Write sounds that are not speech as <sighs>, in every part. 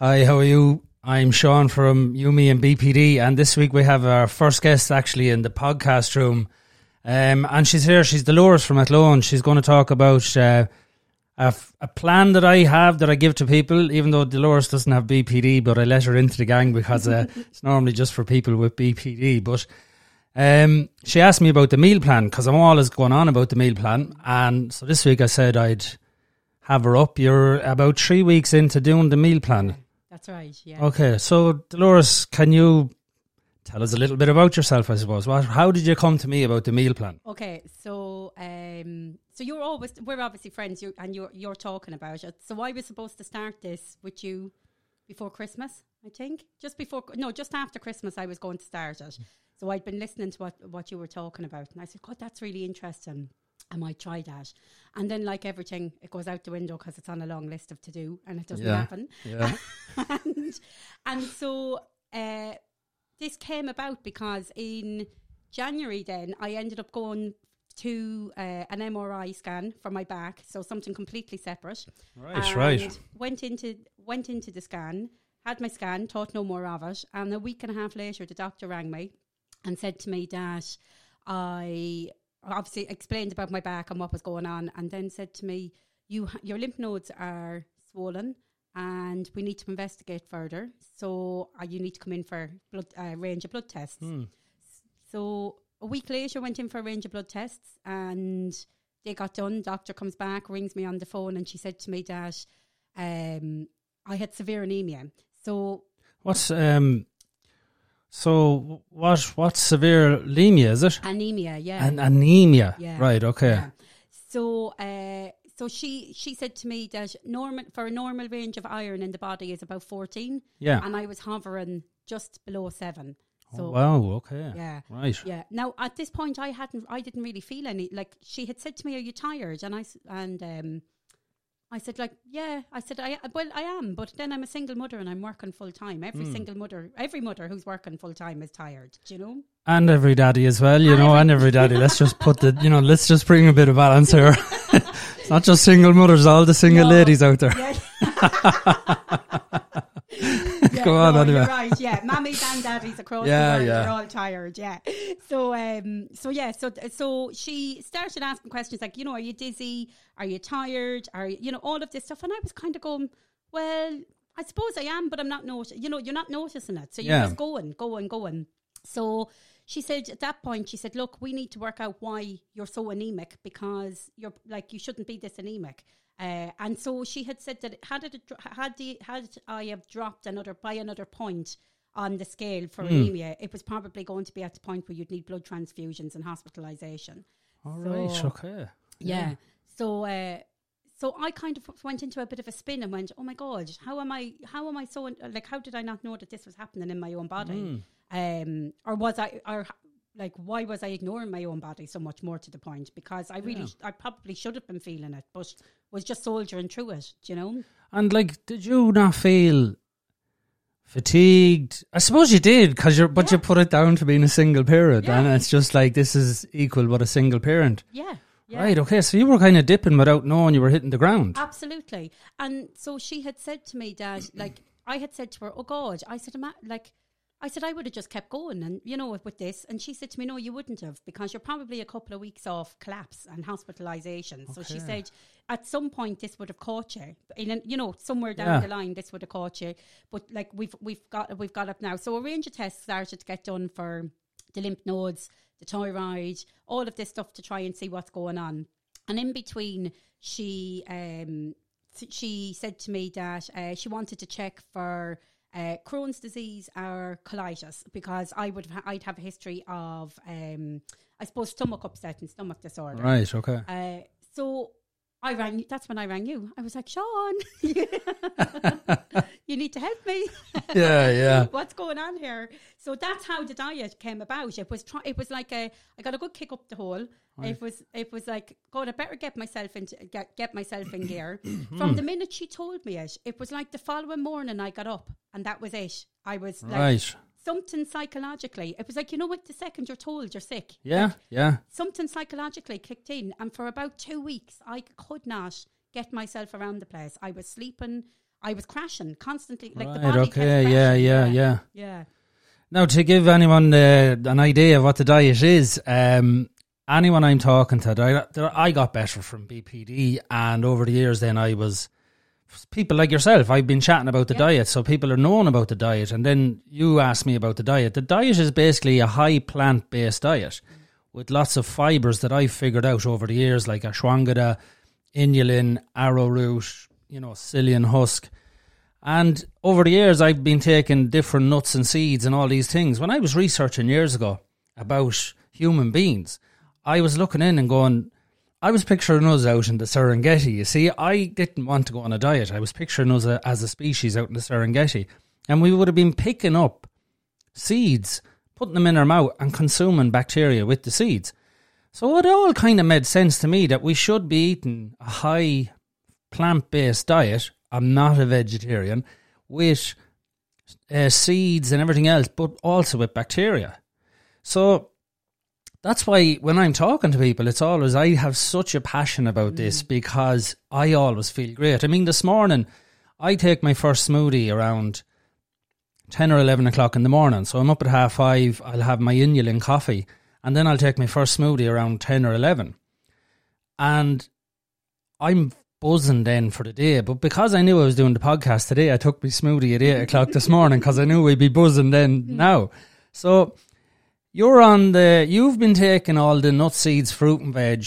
Hi, how are you? I'm Sean from Yumi and BPD, and this week we have our first guest actually in the podcast room. Um, and she's here, she's Dolores from Athlone. She's going to talk about uh, a, f- a plan that I have that I give to people, even though Dolores doesn't have BPD, but I let her into the gang because uh, <laughs> it's normally just for people with BPD. But um, she asked me about the meal plan because I'm always going on about the meal plan. And so this week I said I'd have her up. You're about three weeks into doing the meal plan. That's right. Yeah. Okay, so Dolores, can you tell us a little bit about yourself? I suppose. What, how did you come to me about the meal plan? Okay. So, um, so you're always we're obviously friends, you and you're you're talking about it. So I was supposed to start this with you before Christmas, I think. Just before, no, just after Christmas, I was going to start it. So I'd been listening to what what you were talking about, and I said, "God, that's really interesting." I might try that. And then, like everything, it goes out the window because it's on a long list of to do and it doesn't Yeah. happen. Yeah. <laughs> and, and so uh, this came about because in January, then I ended up going to uh, an MRI scan for my back, so something completely separate. Right, right. Went into went into the scan, had my scan, thought no more of it, and a week and a half later, the doctor rang me and said to me that I obviously explained about my back and what was going on, and then said to me, "You your lymph nodes are swollen." And we need to investigate further. So uh, you need to come in for blood uh, range of blood tests. Hmm. So a week later, I went in for a range of blood tests, and they got done. Doctor comes back, rings me on the phone, and she said to me that um, I had severe anemia. So What's um? So what? What's severe anemia? Is it? anemia, yeah, An anemia. Yeah. Right. Okay. yeah. So, uh, so she she said to me that normal for a normal range of iron in the body is about fourteen, Yeah. and I was hovering just below seven. So oh, wow. Okay. yeah. Right. Yeah. Now at this point, I hadn't, I didn't really feel any. Like she had said to me, "Are you tired?" And I and um, I said, like, yeah. I said, I well, I am, but then I'm a single mother and I'm working full time. Every Hmm. single mother, every mother who's working full time is tired. Do you know? And every daddy as well, you And know, every- and every daddy. Let's just put the, you know, let's just bring a bit of balance here. <laughs> it's not just single mothers, all the single No. ladies out there. Yeah. <laughs> <laughs> Go on, no, anyway. You're right. Yeah, mummies and daddies across Yeah, the world yeah. are all tired. Yeah. So um, so yeah, so so she started asking questions like, you know, are you dizzy? Are you tired? Are you, you know all of this stuff? And I was kind of going, well, I suppose I am, but I'm not noticing. You know, you're not noticing it, so you're Yeah. just going, going, going. So she said at that point, she said, "Look, we need to work out why you're so anemic because you're like you shouldn't be this anemic." Uh, and so she had said that had it had the had I have dropped another by another point on the scale for anemia, it was probably going to be at the point where you'd need blood transfusions and hospitalisation. All So- right. Okay. Yeah. So uh, so I kind of went into a bit of a spin and went, "Oh my god, how am I? How am I so like? How did I not know that this was happening in my own body? Um, or was I? Or like, why was I ignoring my own body so much more to the point? Because I really, I probably should have been feeling it, but was just soldiering through it. Do you know? And like, did you not feel fatigued? I suppose you did, because you're, but you put it down to being a single parent, Yeah. and it's just like this is equal but a single parent. Yeah. Yeah. Right. Okay. So you were kind of dipping without knowing you were hitting the ground. Absolutely. And so she had said to me Dad, like, I had said to her, "Oh God," I said, "Ima- like." I said I would have just kept going, and you know, with this, and she said to me, "No, you wouldn't have, because you're probably a couple of weeks off collapse and hospitalisation." So she said, at some point, this would have caught you, in you know, somewhere down Yeah. the line, this would have caught you. But like we've we've got we've got up now, so a range of tests started to get done for the lymph nodes, the thyroid, all of this stuff to try and see what's going on. And in between, she um, she said to me that uh, she wanted to check for uh, Crohn's disease or colitis because I would have, I'd have a history of um, I suppose stomach upset and stomach disorder. Right. Okay. Uh, so I rang. That's when I rang you. I was like, Sean, <laughs> you need to help me. <laughs> yeah. Yeah. <laughs> What's going on here? So that's how the diet came about. It was try- it was like a I got a good kick up the hole. It was it was like God, I better get myself into get get myself in <coughs> gear. <coughs> From the minute she told me it, it was like the following morning I got up and that was it. I was like Right. something psychologically. It was like you know what the second you're told you're sick. Yeah. Yeah. Something psychologically kicked in and for about two weeks I could not get myself around the place. I was sleeping I was crashing constantly. Like the body okay, kept yeah, crashing. yeah, yeah. yeah. Now, to give anyone uh, an idea of what the diet is, um, anyone I'm talking to, I got better from BPD, and over the years, then I was people like yourself. I've been chatting about the Yeah. diet, so people are knowing about the diet, and then you asked me about the diet. The diet is basically a high plant based diet with lots of fibers that I've figured out over the years, like ashwagandha, inulin, arrowroot, you know, psyllium husk. And over the years, I've been taking different nuts and seeds and all these things. When I was researching years ago about human beings, I was looking in and going, I was picturing us out in the Serengeti. You see, I didn't want to go on a diet. I was picturing us a, as a species out in the Serengeti. And we would have been picking up seeds, putting them in our mouth, and consuming bacteria with the seeds. So it all kind of made sense to me that we should be eating a high plant based diet. I'm not a vegetarian with uh, seeds and everything else, but also with bacteria. So that's why when I'm talking to people, it's always I have such a passion about this mm. because I always feel great. I mean, this morning I take my first smoothie around 10 or 11 o'clock in the morning. So I'm up at half five, I'll have my inulin coffee, and then I'll take my first smoothie around 10 or 11. And I'm buzzing then for the day. But because I knew I was doing the podcast today, I took my smoothie at 8 o'clock this morning because I knew we'd be buzzing then mm. now. So you're on the, you've been taking all the nut seeds, fruit and veg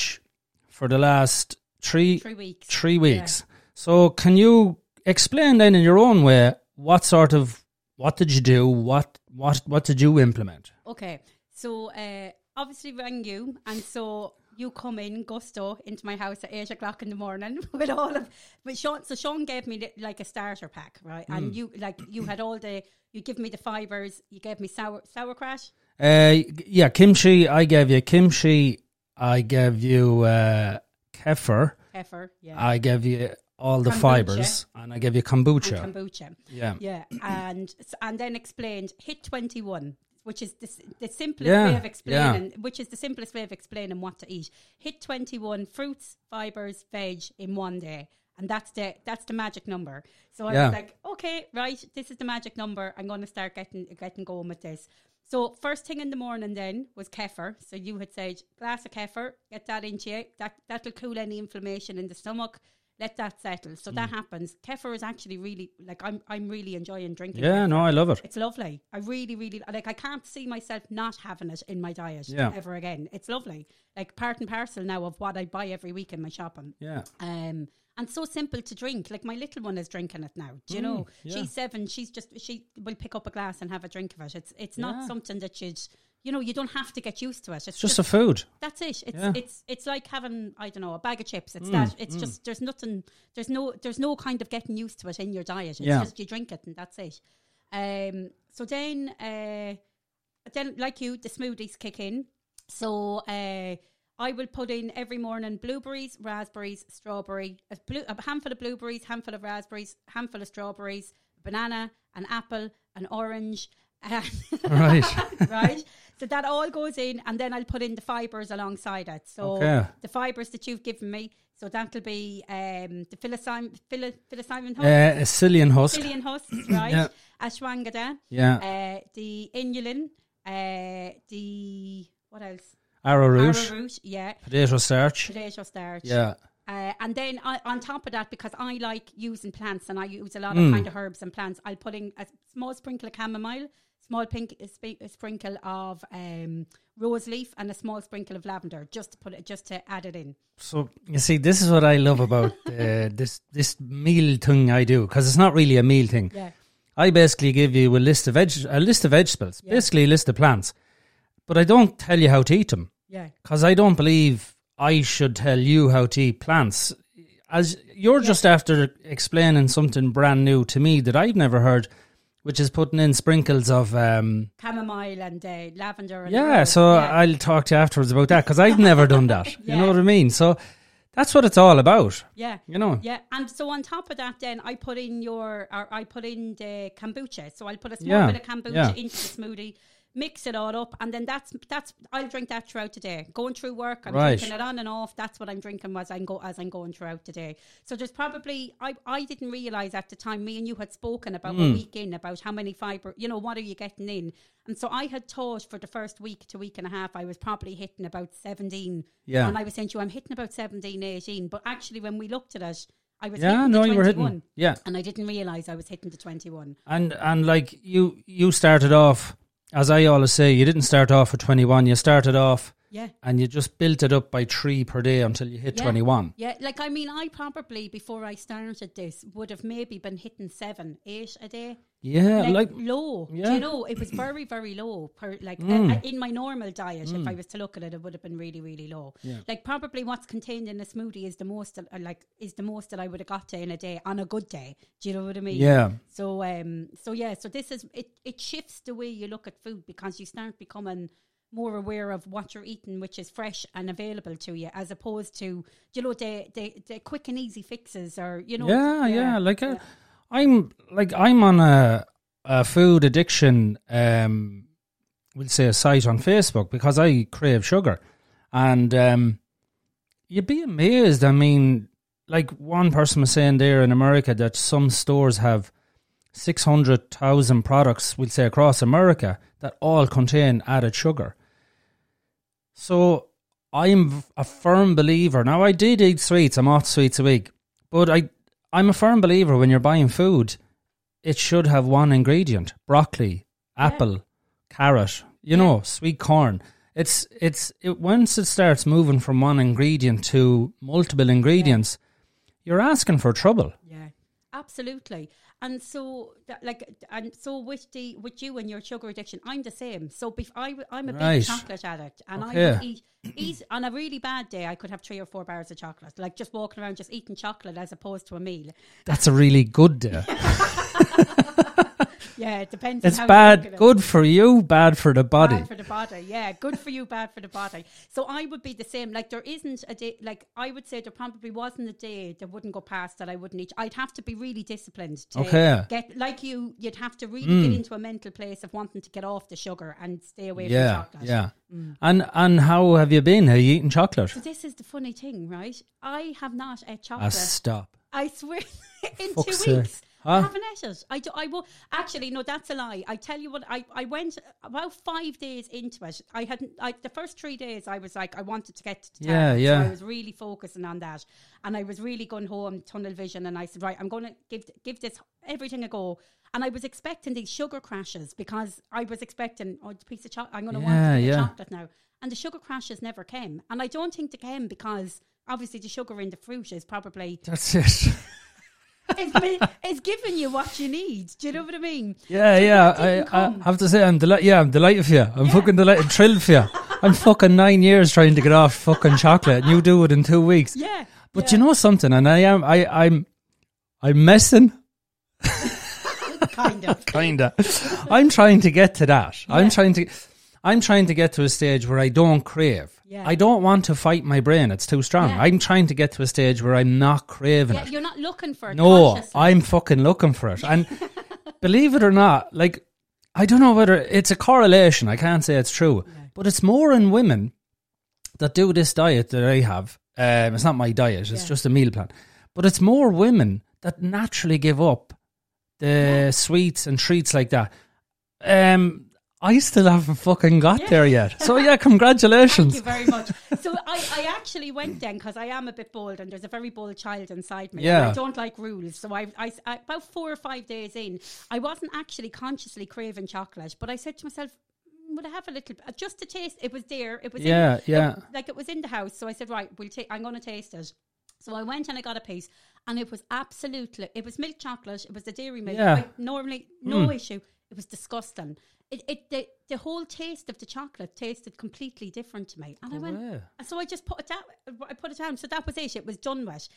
for the last three, Three weeks. three weeks. So can you explain then in your own way what sort of what did you do? What what what did you implement? Okay, so uh, obviously rang you, and so you come in gusto into my house at eight o'clock in the morning <laughs> with all of. But Sean, so Sean gave me li- like a starter pack, right? And you like you had all the. You give me the fibers. You gave me sour sauerkraut. Uh, yeah, kimchi. I gave you kimchi. I gave you uh, kefir. Heifer, yeah, I gave you all the Kombucha. fibers, and I gave you kombucha. and kombucha. yeah, Yeah, and and then explained hit twenty one, which is the, the simplest Yeah, way of yeah. explaining, which is the simplest way of explaining what to eat. Hit twenty one fruits, fibers, veg in one day, and that's the that's the magic number. So I Yeah. was like, okay, right, this is the magic number. I'm going to start getting getting going with this. So first thing in the morning then was kefir. So you had said glass of kefir, get that into you. That that'll cool any inflammation in the stomach. Let that settle. So Mm. that happens. Kefir is actually really like I'm I'm really enjoying drinking. It. Yeah. kefir. No, I love it. It's lovely. I really, really like. I can't see myself not having it in my diet Yeah. ever again. It's lovely, like part and parcel now of what I buy every week in my shopping. Yeah, Um, and so simple to drink. Like my little one is drinking it now. Do you know? Mm, yeah. She's seven. She's just she will pick up a glass and have a drink of it. It's it's Yeah. not something that you'd you know you don't have to get used to it. It's, it's just a food. that's it. It's Yeah. it's it's like having I don't know a bag of chips. It's Mm, that. It's just there's nothing. There's no there's no kind of getting used to it in your diet. It's Yeah. just you drink it and that's it. Um. So then, uh, then like you, the smoothies kick in. So uh, I will put in every morning blueberries, raspberries, strawberry, a, blue, a handful of blueberries, handful of raspberries, handful of strawberries, banana, an apple, an orange. <laughs> Right. <laughs> right? So that all goes in, and then I'll put in the fibers alongside it. So Okay. the fibers that you've given me, so that'll be um, the psilocybin, philo, psilocybin husk, Uh, a psyllium husk. husks, right? Yeah. Ashwagandha, Yeah, uh, the inulin, uh, the what else? Arrowroot, Arrowroot, yeah, potato starch. potato starch. Yeah, Uh, and then I, on top of that, because I like using plants and I use a lot Mm. of kind of herbs and plants, I'll put in a small sprinkle of chamomile, small pink a sprinkle of um, rose leaf, and a small sprinkle of lavender, just to put it, just to add it in. So you see, this is what I love about <laughs> uh, this this meal thing I do because it's not really a meal thing. Yeah, I basically give you a list of veg a list of vegetables, Yeah. basically a list of plants, but I don't tell you how to eat them yeah, because I don't believe I should tell you how to eat plants. As you're just after explaining something brand new to me that I've never heard, which is putting in sprinkles of um, chamomile and uh, lavender. And yeah. rose. So yeah. I'll talk to you afterwards about that because I've never done that. <laughs> You know what I mean? So that's what it's all about. yeah. You know. Yeah, and so on top of that, then I put in your, or I put in the kombucha. So I'll put a small Yeah, bit of kombucha yeah. into the smoothie, mix it all up, and then that's that's I'll drink that throughout the day. Going through work, I'm Right. drinking it on and off. That's what I'm drinking as I'm go as I'm going throughout the day. So there's probably I I didn't realize at the time me and you had spoken about Hmm. a week in about how many fiber you know what are you getting in, and so I had thought for the first week to week and a half I was probably hitting about 17. Yeah. and I was saying to you I'm hitting about 17, 18, but actually when we looked at it, I was Yeah, hitting no, you were 21. hitting. Yeah, And I didn't realize I was hitting the 21. and and like you you started off as I always say, you didn't start off at twenty one. You started off Yeah. and you just built it up by three per day until you hit Yeah. twenty one. Yeah, like I mean, I probably before I started this would have maybe been hitting seven, eight a day. Yeah, like, like low. Yeah. Mm. you know, it was very, very low. Per, like uh, in my normal diet, if I was to look at it, it would have been really, really low. Yeah. Like probably what's contained in a smoothie is the most, uh, like is the most that I would have got to in a day on a good day. Do you know what I mean? yeah, So um so yeah, so this is it it shifts the way you look at food because you start becoming more aware of what you're eating which is fresh and available to you as opposed to you know the the, the quick and easy fixes or you know yeah, yeah. Like uh, I'm like I'm on a a food addiction. Um, we'll say a site on Facebook because I crave sugar, and um, you'd be amazed. I mean, like one person was saying there in America that some stores have six hundred thousand products. We'll say across America that all contain added sugar. So I'm a firm believer. Now I did eat sweets. I'm off sweets a week, but I I'm a firm believer when you're buying food, it should have one ingredient: broccoli, apple, carrot. You know, sweet corn. It's it's it, once it starts moving from one ingredient to multiple ingredients, you're asking for trouble. yeah absolutely and so that, like and so with the with you and your sugar addiction i'm the same so bef- I, i'm a big chocolate addict and i Okay. would eat, eat on a really bad day i could have three or four bars of chocolate like just walking around just eating chocolate as opposed to a meal That's a really good day. <laughs> yeah it depends It's on how you look at bad, it. good for you, bad for the body. Bad for the body, yeah. Good for you, bad for the body. So I would be the same. Like there isn't a day. Like I would say there probably wasn't a day that wouldn't go past that I wouldn't eat. I'd have to be really disciplined to Okay. get like you. You'd have to really get into a mental place of wanting to get off the sugar and stay away Yeah, from chocolate. yeah. And and how have you been? Are you eating chocolate? So this is the funny thing, right? I have not ate Ah, chocolate. stop. I swear, <laughs> in Fuck's two sake. Huh? I haven't ate it. I, do, I will actually no. That's a lie. I tell you what. I, I went about five days into it. I hadn't. I, the first three days, I was like, I wanted to get to town. Yeah, yeah. So I was really focusing on that, and I was really going home tunnel vision. And I said, right, I'm going to give give this everything a go. And I was expecting these sugar crashes because I was expecting oh, a piece of chocolate. I'm going to Yeah, want yeah. chocolate now. And the sugar crashes never came. And I don't think they came because obviously the sugar in the fruit is probably That's it. <laughs> it's, mi- it's giving you what you need. Do you know what I mean? Yeah, So yeah. I, I have to say, I'm delighted. Yeah, I'm delighted for you. I'm fucking delighted, thrilled for you. I'm fucking nine years trying to get off fucking chocolate, and you do it in two weeks. Yeah. But yeah, you know something, and I am, I, I'm, I'm messing, kind of. kinda. I'm trying to get to that. Yeah. I'm trying to, I'm trying to get to a stage where I don't crave. Yeah. I don't want to fight my brain; it's too strong. Yeah. I'm trying to get to a stage where I'm not craving Yeah, it. you're not looking for it. No. I'm fucking looking for it. And believe it or not, like I don't know whether it's a correlation. I can't say it's true, but it's more in women that do this diet that I have. Um, it's not my diet; it's Yeah. just a meal plan. But it's more women that naturally give up the sweets and treats like that. Um, I still haven't fucking got Yeah. there yet. So <laughs> yeah, congratulations. Thank you very much. So I, I actually went then because I am a bit bold and there's a very bold child inside me. and Yeah. I don't like rules. So I, I, I- about four or five days in, I wasn't actually consciously craving chocolate, but I said to myself, "Mm, would I have a little, uh, just to taste? It was there. It was Yeah, in, yeah. it- like it was in the house. So I said, right, we'll take. I'm going to taste it. So I went and I got a piece, and it was absolutely. It was milk chocolate. It was the dairy milk. Yeah. I normally no issue. It was disgusting. It, it the, the whole taste of the chocolate tasted completely different to me, and I went. way. So I just put it down. I put it down. So that was it. It was done with.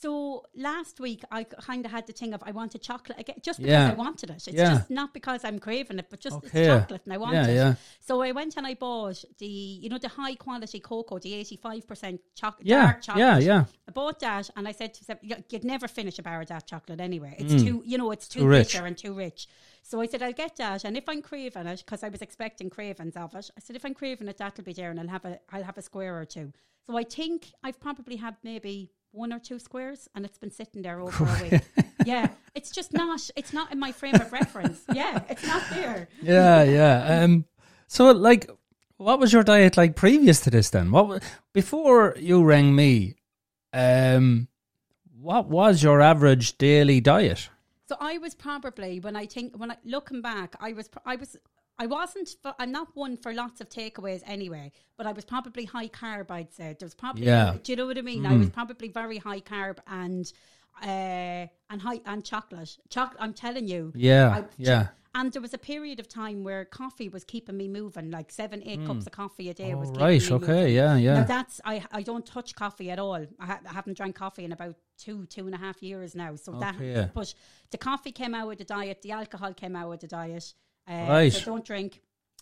So last week I kind of had the thing of I wanted chocolate again, just because Yeah. I wanted it. It's Yeah. just not because I'm craving it, but just Okay. it's chocolate and I want Yeah, it. yeah. So I went and I bought the you know the high quality cocoa, the eighty five percent chocolate, Yeah, dark chocolate. yeah, yeah. I bought that and I said to myself, "You- you'd never finish a bar of that chocolate anyway. It's too, you know, it's too, Mm. Too rich. bitter and too rich. So I said, I'll get that. And if I'm craving it because I was expecting cravings of it. I said, if I'm craving it, that'll be there, and I'll have a I'll have a square or two. So I think I've probably had maybe one or two squares, and it's been sitting there over a week. <laughs> Yeah, it's just not. It's not in my frame of reference. <laughs> Yeah, it's not there. Yeah, yeah. Um, so, like, what was your diet like previous to this? Then, what before you rang me? Um, what was your average daily diet? So I was probably when I think when I looking back, I was I was I wasn't for, I'm not one for lots of takeaways anyway, but I was probably high carb. I'd say there was probably Yeah. do you know what I mean? I hmm. was probably very high carb and uh and high and chocolate. Chocolate. I'm telling you. Yeah, I- yeah. And there was a period of time where coffee was keeping me moving, like seven, eight cups of coffee a day was Oh, keeping right. me Okay. moving. Yeah. Now Yeah. that's I I don't touch coffee at all. I, ha- I haven't drank coffee in about two two and a half years now. So that yeah. but the coffee came out of the diet, the alcohol came out of the diet. Uh, Right. So don't drink.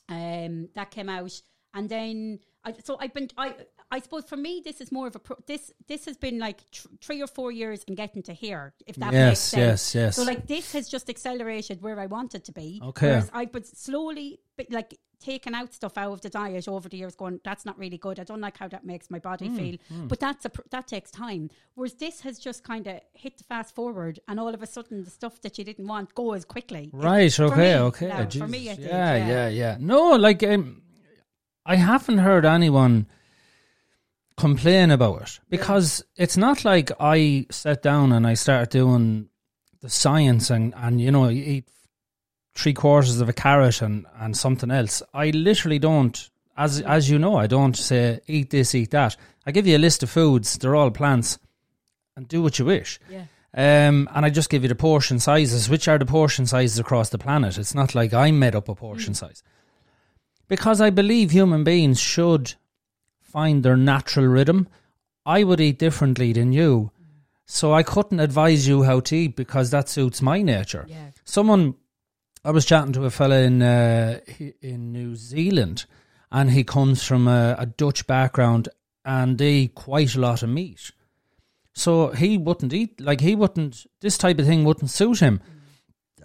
Um, that came out, and then I, so I've been I I suppose for me this is more of a pro, this this has been like tr- three or four years in getting to here. If that makes Yes. sense. Yes. Yes. So like this has just accelerated where I wanted to be. Okay. Whereas I've been slowly but like taking out stuff out of the diet over the years, going that's not really good. I don't like how that makes my body Hmm, feel. But that's a pr- that takes time. Whereas this has just kind of hit the fast forward, and all of a sudden the stuff that you didn't want goes quickly. Right. For Okay. me, okay. now, Jesus. me, it yeah, yeah. yeah. Yeah. No, like um, I haven't heard anyone complain about it because it's not like I sat down and I started doing the science and and you know you eat three quarters of a carrot and and something else. I literally don't. As as you know, I don't say eat this, eat that. I give you a list of foods. They're all plants, and do what you wish. Yeah. Um, and I just give you the portion sizes, which are the portion sizes across the planet. It's not like I made up a portion size. Because I believe human beings should find their natural rhythm. I would eat differently than you. So I couldn't advise you how to eat because that suits my nature. Yeah. Someone, I was chatting to a fella in uh, in New Zealand, and he comes from a, a Dutch background, and they eat quite a lot of meat. So he wouldn't eat like he wouldn't. This type of thing wouldn't suit him.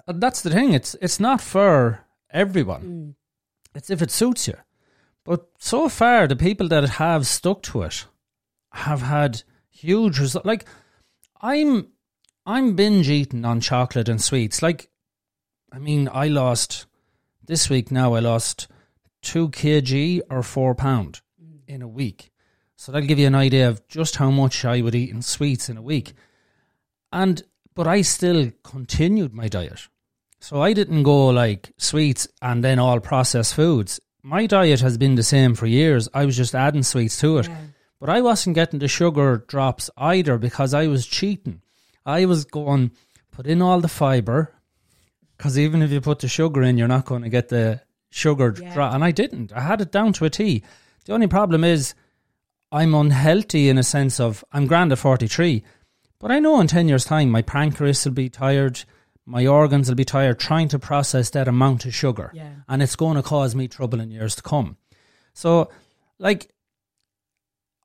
And that's the thing. It's it's not for everyone. Mm. It's if it suits you. But so far, the people that have stuck to it have had huge results. Like I'm, I'm binge eating on chocolate and sweets. Like, I mean, I lost this week. Now I lost two kg or four pound mm. in a week. So that'll give you an idea of just how much I would eat in sweets in a week. And but I still continued my diet. So I didn't go like sweets and then all processed foods. My diet has been the same for years. I was just adding sweets to it. Yeah. But I wasn't getting the sugar drops either because I was cheating. I was going, put in all the fiber, because even if you put the sugar in, you're not going to get the sugar Yeah. drop. And I didn't. I had it down to a T. The only problem is I'm unhealthy in a sense of I'm grand at 43, but I know in 10 years' time my pancreas will be tired, my organs will be tired trying to process that amount of sugar. Yeah. And it's going to cause me trouble in years to come. So, like,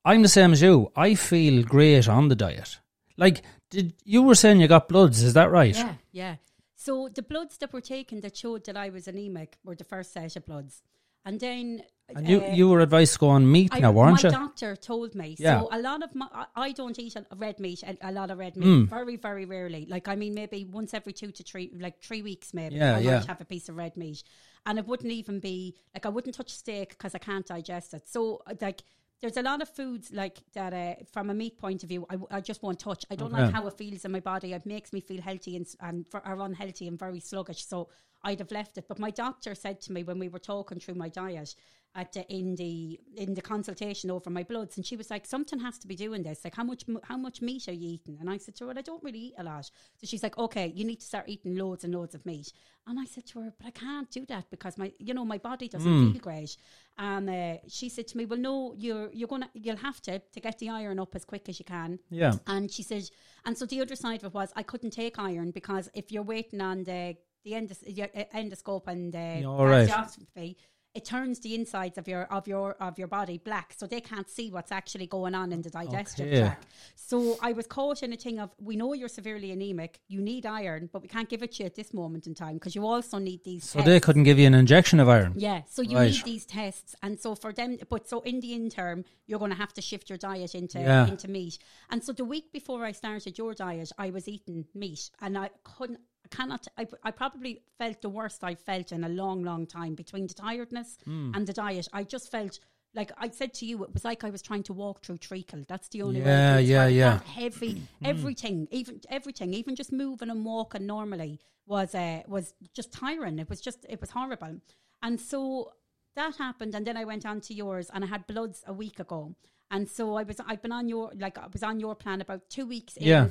I'm the same as you. I feel great on the diet. Like, did you were saying you got bloods? Is that right? Yeah, yeah. So the bloods that were taken that showed that I was anemic were the first set of bloods, and then And you, uh, you were advised to go on meat I, now, weren't my you? My doctor told me. Yeah. So a lot of my, I- don't eat a red meat, a, a lot of red meat, Mm. very, very rarely. Like I mean, maybe once every two to three, like three weeks, maybe. Yeah, I yeah. might have a piece of red meat, and it wouldn't even be like I wouldn't touch steak because I can't digest it. So uh, like. There's a lot of foods like that uh, from a meat point of view. I, w- I just won't touch. I don't Okay. like how it feels in my body. It makes me feel healthy and, and or unhealthy and very sluggish. So I'd have left it. But my doctor said to me when we were talking through my diet at the, in the in the consultation over my bloods, and she was like, "Something has to be doing this. Like, how much how much meat are you eating?" And I said to her, "Well, I don't really eat a lot." So she's like, "Okay, you need to start eating loads and loads of meat." And I said to her, "But I can't do that because my you know my body doesn't feel great." And uh, she said to me, "Well, no, you're you're gonna you'll have to to get the iron up as quick as you can." Yeah. And she said, and so the other side of it was I couldn't take iron because if you're waiting on the the endos- your, uh, endoscope and the Yeah, all right. gastroscopy, it turns the insides of your of your of your body black, so they can't see what's actually going on in the digestive Okay. tract. So I was caught in a thing of we know you're severely anemic, you need iron, but we can't give it to you at this moment in time because you also need these. So tests. they couldn't give you an injection of iron. Yeah, so you Right. need these tests, and so for them, but so in the interim, you're going to have to shift your diet into Yeah. into meat. And so the week before I started your diet, I was eating meat, and I couldn't. I cannot. I, I probably felt the worst I've felt in a long, long time between the tiredness Hmm. and the diet. I just felt like I said to you, it was like I was trying to walk through treacle. That's the only way. Yeah, yeah, yeah. Heavy, everything, even everything, even just moving and walking normally was uh, was just tiring. It was just it was horrible. And so that happened, and then I went on to yours, and I had bloods a week ago, and so I was I've been on your like I was on your plan about two weeks. In, Yeah.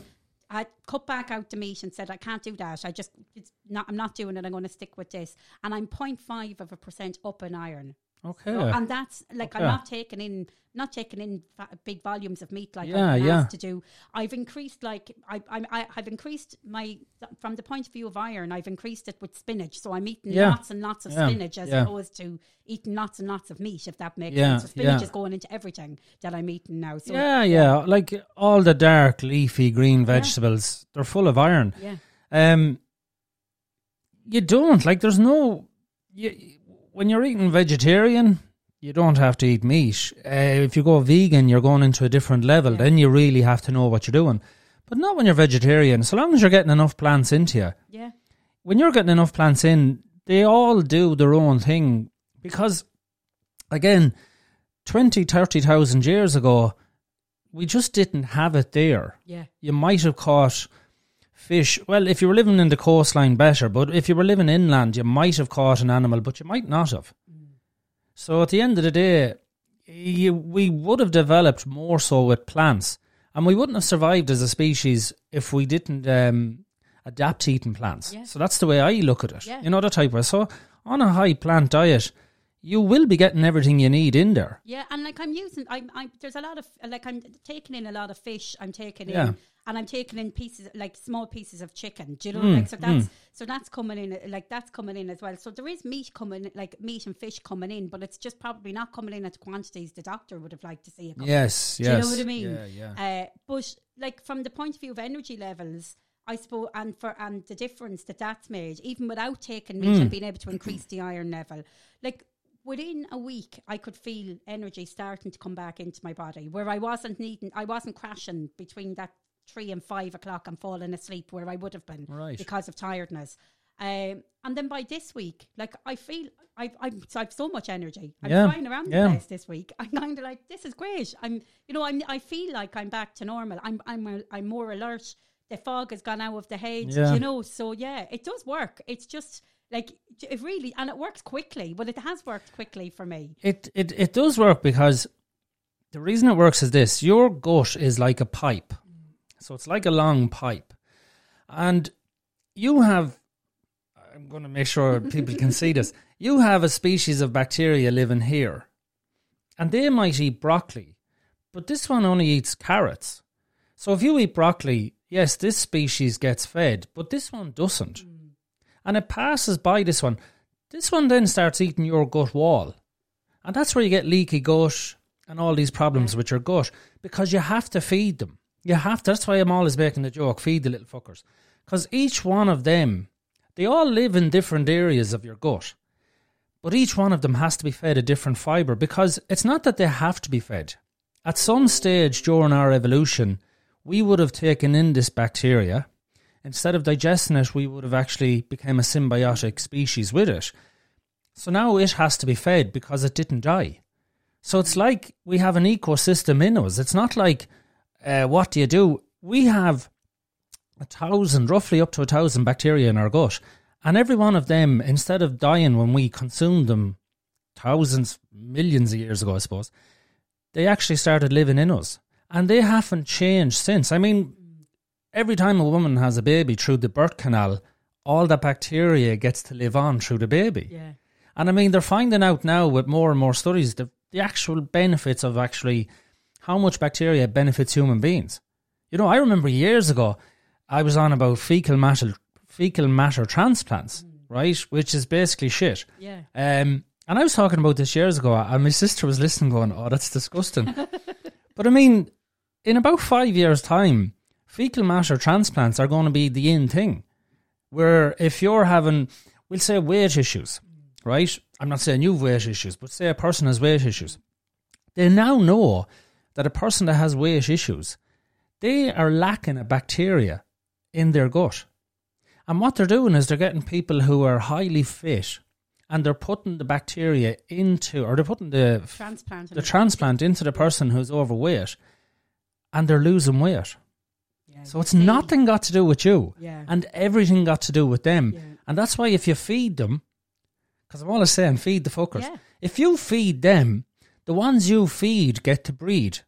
I cut back out the meat and said I can't do that. I just it's not I'm not doing it. I'm going to stick with this, and I'm 0.5 of a percent up in iron. Okay. So- and that's like I'm not taking in not taking in big volumes of meat like Yeah, I've yeah. to do. I've increased like I, I I've increased my from the point of view of iron. I've increased it with spinach, so I'm eating Yeah. lots and lots of Yeah, spinach as opposed to eating lots and lots of meat. If that makes Yeah, sense, so spinach is going into everything that I'm eating now. So yeah, yeah. Like all the dark, leafy, green vegetables, they're full of iron. yeah, Um, you don't like. There's no. You, when you're eating vegetarian, you don't have to eat meat. Uh, if you go vegan, you're going into a different level. Yeah. Then you really have to know what you're doing. But not when you're vegetarian. So long as you're getting enough plants into you. yeah, When you're getting enough plants in, they all do their own thing. Because, again, 20, 30,000 years ago, we just didn't have it there yeah, you might have caught fish. Well, if you were living in the coastline, better. But if you were living inland, you might have caught an animal, but you might not have. So at the end of the day, you, we would have developed more so with plants, and we wouldn't have survived as a species if we didn't um, adapt to eating plants. Yeah. So that's the way I look at it. Yeah. You know the type of so on a high plant diet, you will be getting everything you need in there. yeah. And like I'm using, I'm, I'm there's a lot of like I'm taking in a lot of fish. I'm taking Yeah. in. And I'm taking in pieces like small pieces of chicken. Do you know? Mm, like so that's so that's coming in like that's coming in as well. So there is meat coming like meat and fish coming in, but it's just probably not coming in at the quantities the doctor would have liked to see. It Yes, Do you know what I mean? Yeah, yeah. Uh, but like from the point of view of energy levels, I suppose, and for and the difference that that's made, even without taking meat Hmm. and being able to increase the iron level, like within a week, I could feel energy starting to come back into my body, where I wasn't needing, I wasn't crashing between that three and five o'clock and falling asleep where I would have been Right. because of tiredness. Um, and then by this week, like I feel I've, I've, so I've so much energy. I'm Yeah, flying around yeah. the place this week. I'm kind of like, this is great. I'm, you know, I'm, I feel like I'm back to normal. I'm, I'm, a, I'm more alert. The fog has gone out of the head, Yeah. you know. So yeah, it does work. It's just like it really, and it works quickly. But it has worked quickly for me. It, it it does work because the reason it works is this: your gut is like a pipe, so it's like a long pipe, and you have. I'm going to make sure <laughs> people can see this. You have a species of bacteria living here, and they might eat broccoli, but this one only eats carrots. So if you eat broccoli, yes, this species gets fed, but this one doesn't, and it passes by this one. This one then starts eating your gut wall. And that's where you get leaky gut and all these problems with your gut because you have to feed them. You have to. That's why I'm always making the joke feed the little fuckers. Because each one of them, they all live in different areas of your gut. But each one of them has to be fed a different fibre because it's not that they have to be fed. At some stage during our evolution, we would have taken in this bacteria. Instead of digesting it, we would have actually become a symbiotic species with it. So now it has to be fed because it didn't die. So it's like we have an ecosystem in us. It's not like, uh, what do you do? We have a thousand, roughly up to a thousand bacteria in our gut. And every one of them, instead of dying when we consumed them thousands, millions of years ago, I suppose, they actually started living in us. And they haven't changed since. I mean, every time a woman has a baby through the birth canal, all that bacteria gets to live on through the baby. Yeah, And I mean, they're finding out now with more and more studies the, the actual benefits of actually how much bacteria benefits human beings. You know, I remember years ago, I was on about fecal matter, fecal matter transplants, right? Which is basically shit. yeah, Um, And I was talking about this years ago, and my sister was listening, going, "Oh, that's disgusting." <laughs> but I mean, in about five years' time, fecal matter transplants are going to be the in thing. Where if you're having, we'll say weight issues, right? I'm not saying you've weight issues, but say a person has weight issues. They now know that a person that has weight issues, they are lacking a bacteria in their gut. And what they're doing is they're getting people who are highly fit and they're putting the bacteria into, or they're putting the Transplant. the transplant into the person who's overweight and they're losing weight. Yeah, So it's see. nothing got to do with you Yeah. and everything got to do with them. Yeah. And that's why if you feed them, because I'm always saying feed the fuckers. Yeah. If you feed them, the ones you feed get to breed.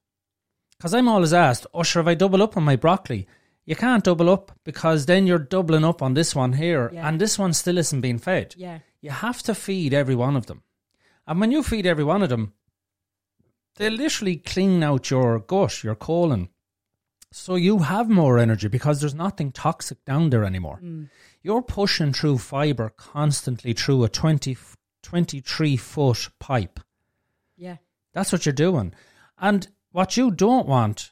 Because I'm always asked, oh, sure, if I double up on my broccoli, you can't double up because then you're doubling up on this one here Yeah. and this one still isn't being fed. Yeah. You have to feed every one of them. And when you feed every one of them, they literally clean out your gut, your colon. So you have more energy because there's nothing toxic down there anymore. You're pushing through fiber constantly through a 20, 23 foot pipe. Yeah. That's what you're doing. And what you don't want,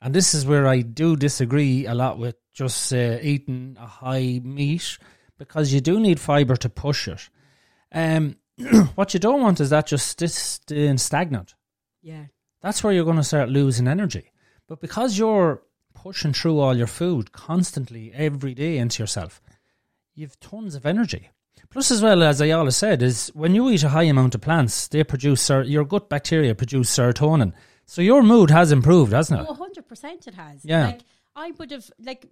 and this is where I do disagree a lot with just uh, eating a high meat, because you do need fiber to push it. Um, <clears throat> what you don't want is that just staying stagnant. Yeah. That's where you're going to start losing energy. But because you're pushing through all your food constantly every day into yourself, you've tons of energy. Plus, as well as I always said, is when you eat a high amount of plants, they produce your gut bacteria produce serotonin. So your mood has improved, hasn't it? Oh, hundred percent, it has. Yeah. Like I would have, like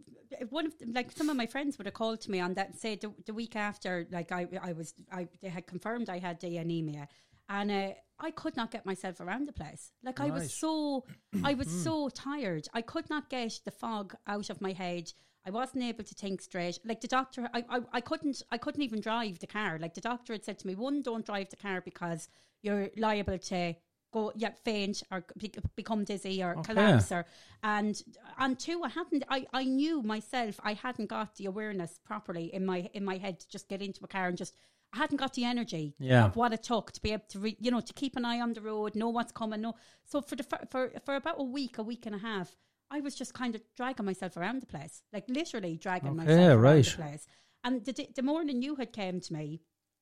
one of, like some of my friends would have called to me on that. Say the, the week after, like I, I was, I they had confirmed I had the anemia, and uh, I could not get myself around the place. Like I was so, <clears throat> I was so tired. I could not get the fog out of my head. I wasn't able to think straight. Like the doctor, I, I, I couldn't, I couldn't even drive the car. Like the doctor had said to me, one, don't drive the car because you're liable to go, yeah, faint or be, become dizzy or Okay. collapse or, and, and two, I hadn't, I, I knew myself, I hadn't got the awareness properly in my, in my head to just get into a car and just, I hadn't got the energy Yeah. of what it took to be able to, re, you know, to keep an eye on the road, know what's coming. No, so for the for for about a week, a week and a half, I was just kind of dragging myself around the place, like literally dragging Okay, myself around right. the place. And the, the morning you had came to me,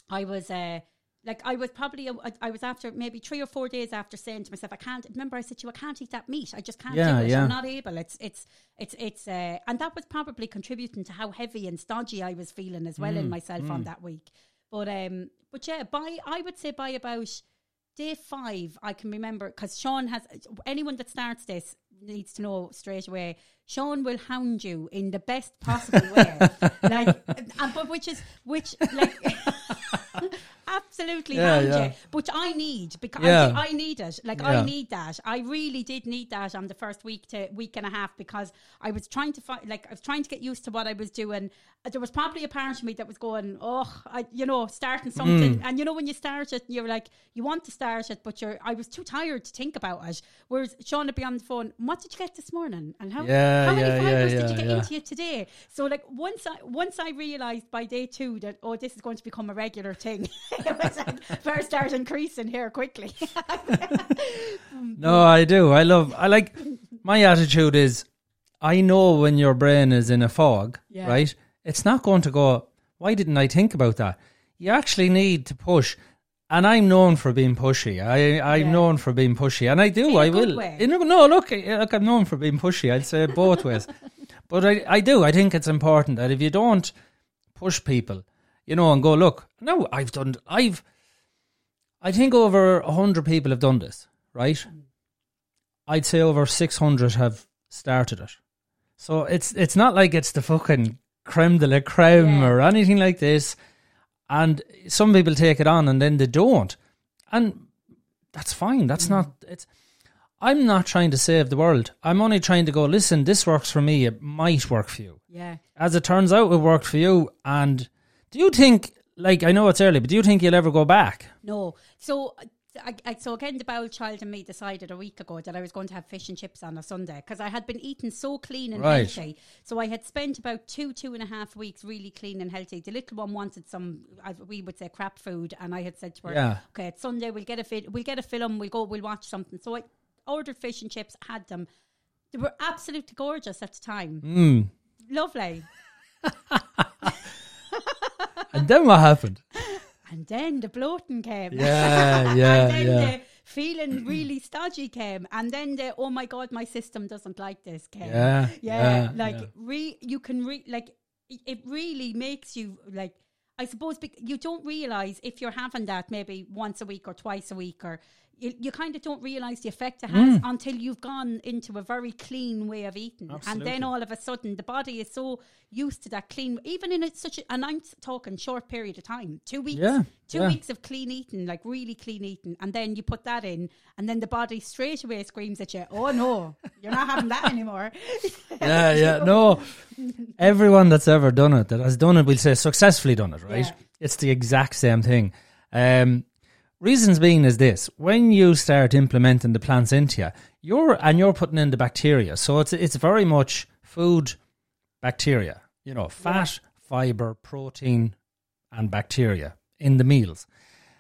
I was uh, like I was probably a, I was after maybe three or four days after saying to myself, I can't. Remember, I said to you, I can't eat that meat. I just can't Yeah, do it. yeah. I'm not able. It's it's it's it's uh, and that was probably contributing to how heavy and stodgy I was feeling as well in Mm, myself on that week. But um, but yeah, by I would say by about day five, I can remember because Sean has anyone that starts this needs to know straight away. Sean will hound you in the best possible way, <laughs> like, and, but which is which like. <laughs> Absolutely, Yeah, yeah. you. But I need because Yeah. I, I need it. Like Yeah. I need that. I really did need that on the first week to week and a half because I was trying to find, like, I was trying to get used to what I was doing. There was probably a part of me that was going, oh, I, you know, starting something. Mm. And you know, when you start it, you're like, you want to start it, but you're. I was too tired to think about it. Whereas Sean would be on the phone. What did you get this morning? And how, how many fibers did you get into you today? So like once I once I realised by day two that oh, this is going to become a regular thing. <laughs> <laughs> it was like, better start increasing here quickly. <laughs> No, I do. I love. I like. My attitude is, I know when your brain is in a fog, Yeah. right? It's not going to go. Why didn't I think about that? You actually need to push, and I'm known for being pushy. I I'm Yeah. known for being pushy, and I do. I will. way. In a- no, look, I- look, I'm known for being pushy. I'd say both ways, <laughs> but I I do. I think it's important that if you don't push people, you know, and go look. No, I've done. I've. I think over a hundred people have done this, right? I'd say over six hundred have started it. So it's it's not like it's the fucking creme de la creme Yeah. or anything like this. And some people take it on and then they don't, and that's fine. That's Mm. not. It's. I'm not trying to save the world. I'm only trying to go. Listen, this works for me. It might work for you. yeah. As it turns out, it worked for you. And do you think? Like I know it's early, but do you think you'll ever go back? No. So I, I, so again, the bowel child and me decided a week ago that I was going to have fish and chips on a Sunday because I had been eating so clean and Right. healthy. So I had spent about two, two and a half weeks really clean and healthy. The little one wanted some, I- we would say, crap food, and I had said to her, Yeah. "Okay, it's Sunday. We'll get a fi- we'll get a film. We'll go. We'll watch something." So I ordered fish and chips, had them. They were absolutely gorgeous at the time. Mm. Lovely. <laughs> And then what happened? And then the bloating came. Yeah, <laughs> yeah, and then yeah. the feeling really stodgy came. And then the, oh my God, my system doesn't like this came. Yeah, Yeah. yeah, like, yeah. Re- you can, re- like, it- really makes you, like, I suppose bec- you don't realize if you're having that maybe once a week or twice a week or you, you kind of don't realize the effect it has Mm. until you've gone into a very clean way of eating. And then all of a sudden the body is so used to that clean, even in a, such a, and I'm talking short period of time, two weeks, Yeah, two yeah. weeks of clean eating, like really clean eating. And then you put that in and then the body straight away screams at you, oh no, you're not having that anymore. <laughs> yeah, yeah. No, everyone that's ever done it, that has done it, will say successfully done it, right? Yeah. It's the exact same thing. Um, reasons being is this: when you start implementing the plants into you, you're and you're putting in the bacteria, so it's it's very much food, bacteria. You know, fat, fiber, protein, and bacteria in the meals.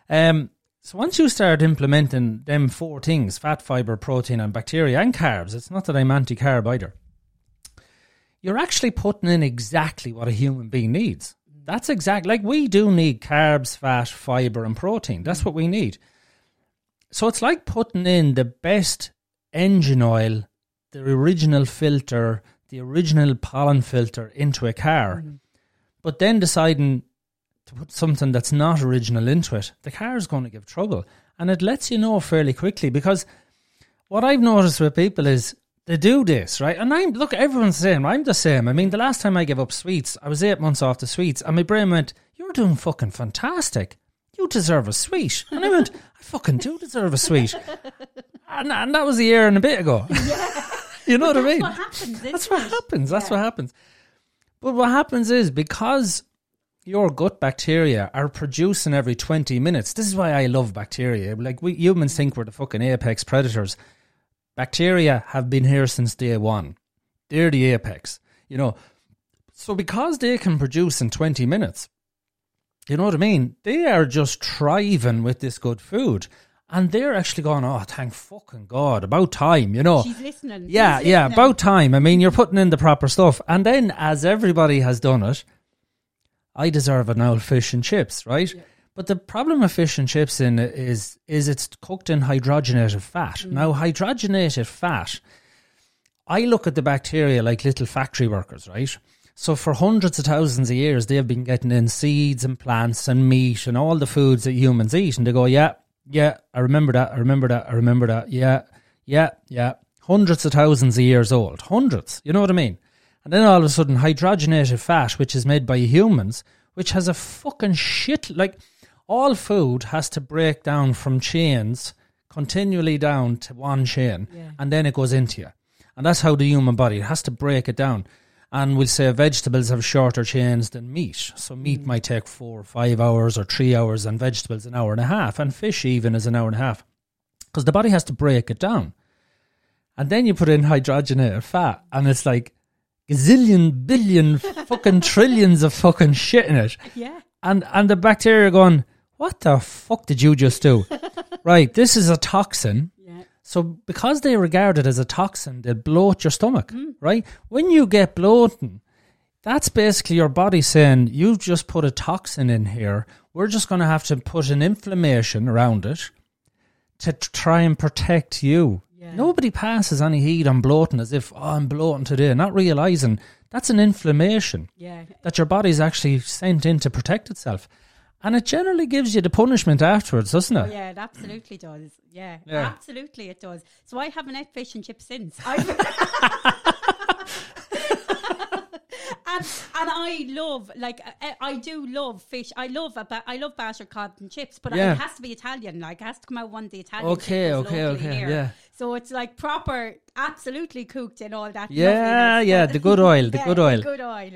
Um, so once you start implementing them four things fat, fiber, protein, and bacteria, and carbs, it's not that I'm anti carb either, you're actually putting in exactly what a human being needs. That's exact like we do need carbs, fat, fiber, and protein. That's mm. what we need. So it's like putting in the best engine oil, the original filter, the original pollen filter into a car, mm-hmm. but then deciding to put something that's not original into it, the car is going to give trouble. And it lets you know fairly quickly because what I've noticed with people is they do this, right? And I'm, look, everyone's the same. I'm the same. I mean, the last time I gave up sweets, I was eight months off the sweets, and my brain went, You're doing fucking fantastic. You deserve a sweet. And I went, I fucking do deserve a sweet. <laughs> And, and that was a year and a bit ago. <laughs> you know what I mean? That's what happens. That's isn't what it? happens. That's Yeah. what happens. But what happens is because your gut bacteria are producing every 20 minutes. This is why I love bacteria. Like we humans think we're the fucking apex predators. Bacteria have been here since day one. They're the apex, you know. So because they can produce in 20 minutes, you know what I mean? They are just thriving with this good food. And they're actually going, oh, thank fucking God, about time, you know. She's listening. Yeah, She's yeah, listening. about time. I mean, you're putting in the proper stuff. And then, as everybody has done it, I deserve an old fish and chips, right? But the problem with fish and chips in it is is it's cooked in hydrogenated fat. Mm. Now, hydrogenated fat, I look at the bacteria like little factory workers, right? So for hundreds of thousands of years, they've been getting in seeds and plants and meat and all the foods that humans eat, and they go, yeah, yeah, I remember that, I remember that, I remember that, yeah, yeah, yeah. Hundreds of thousands of years old, hundreds. You know what I mean? And then all of a sudden, hydrogenated fat, which is made by humans, which has a fucking shit like all food has to break down from chains continually down to one chain, Yeah. and then it goes into you. And that's how the human body has to break it down. And we'll say vegetables have shorter chains than meat. So meat mm. might take four or five hours or three hours, and vegetables an hour and a half, and fish even is an hour and a half. Because the body has to break it down. And then you put in hydrogenated fat, and it's like gazillion, billion, fucking <laughs> trillions of fucking shit in it. Yeah. And and the bacteria are going, what the fuck did you just do? <laughs> right, this is a toxin. Yeah. So because they regard it as a toxin, they bloat your stomach, mm. right? When you get bloating, that's basically your body saying, you've just put a toxin in here. We're just going to have to put an inflammation around it to try and protect you. Yeah. Nobody passes any heat on bloating as if, oh, I'm bloating today, not realizing that's an inflammation Yeah. that your body's actually sent in to protect itself. And it generally gives you the punishment afterwards, doesn't it? yeah, it absolutely does. Yeah, Yeah. absolutely it does. So I haven't had fish and chips since. <laughs> <laughs> And, and I love, like, I, I do love fish. I love a ba- I love battered cod and chips, but Yeah. it has to be Italian. Like, it has to come out one of the Italian. Okay, okay, okay, here. yeah. So it's like proper, absolutely cooked and all that. Yeah, yeah, the good oil, the <laughs> Yeah, good oil. good oil.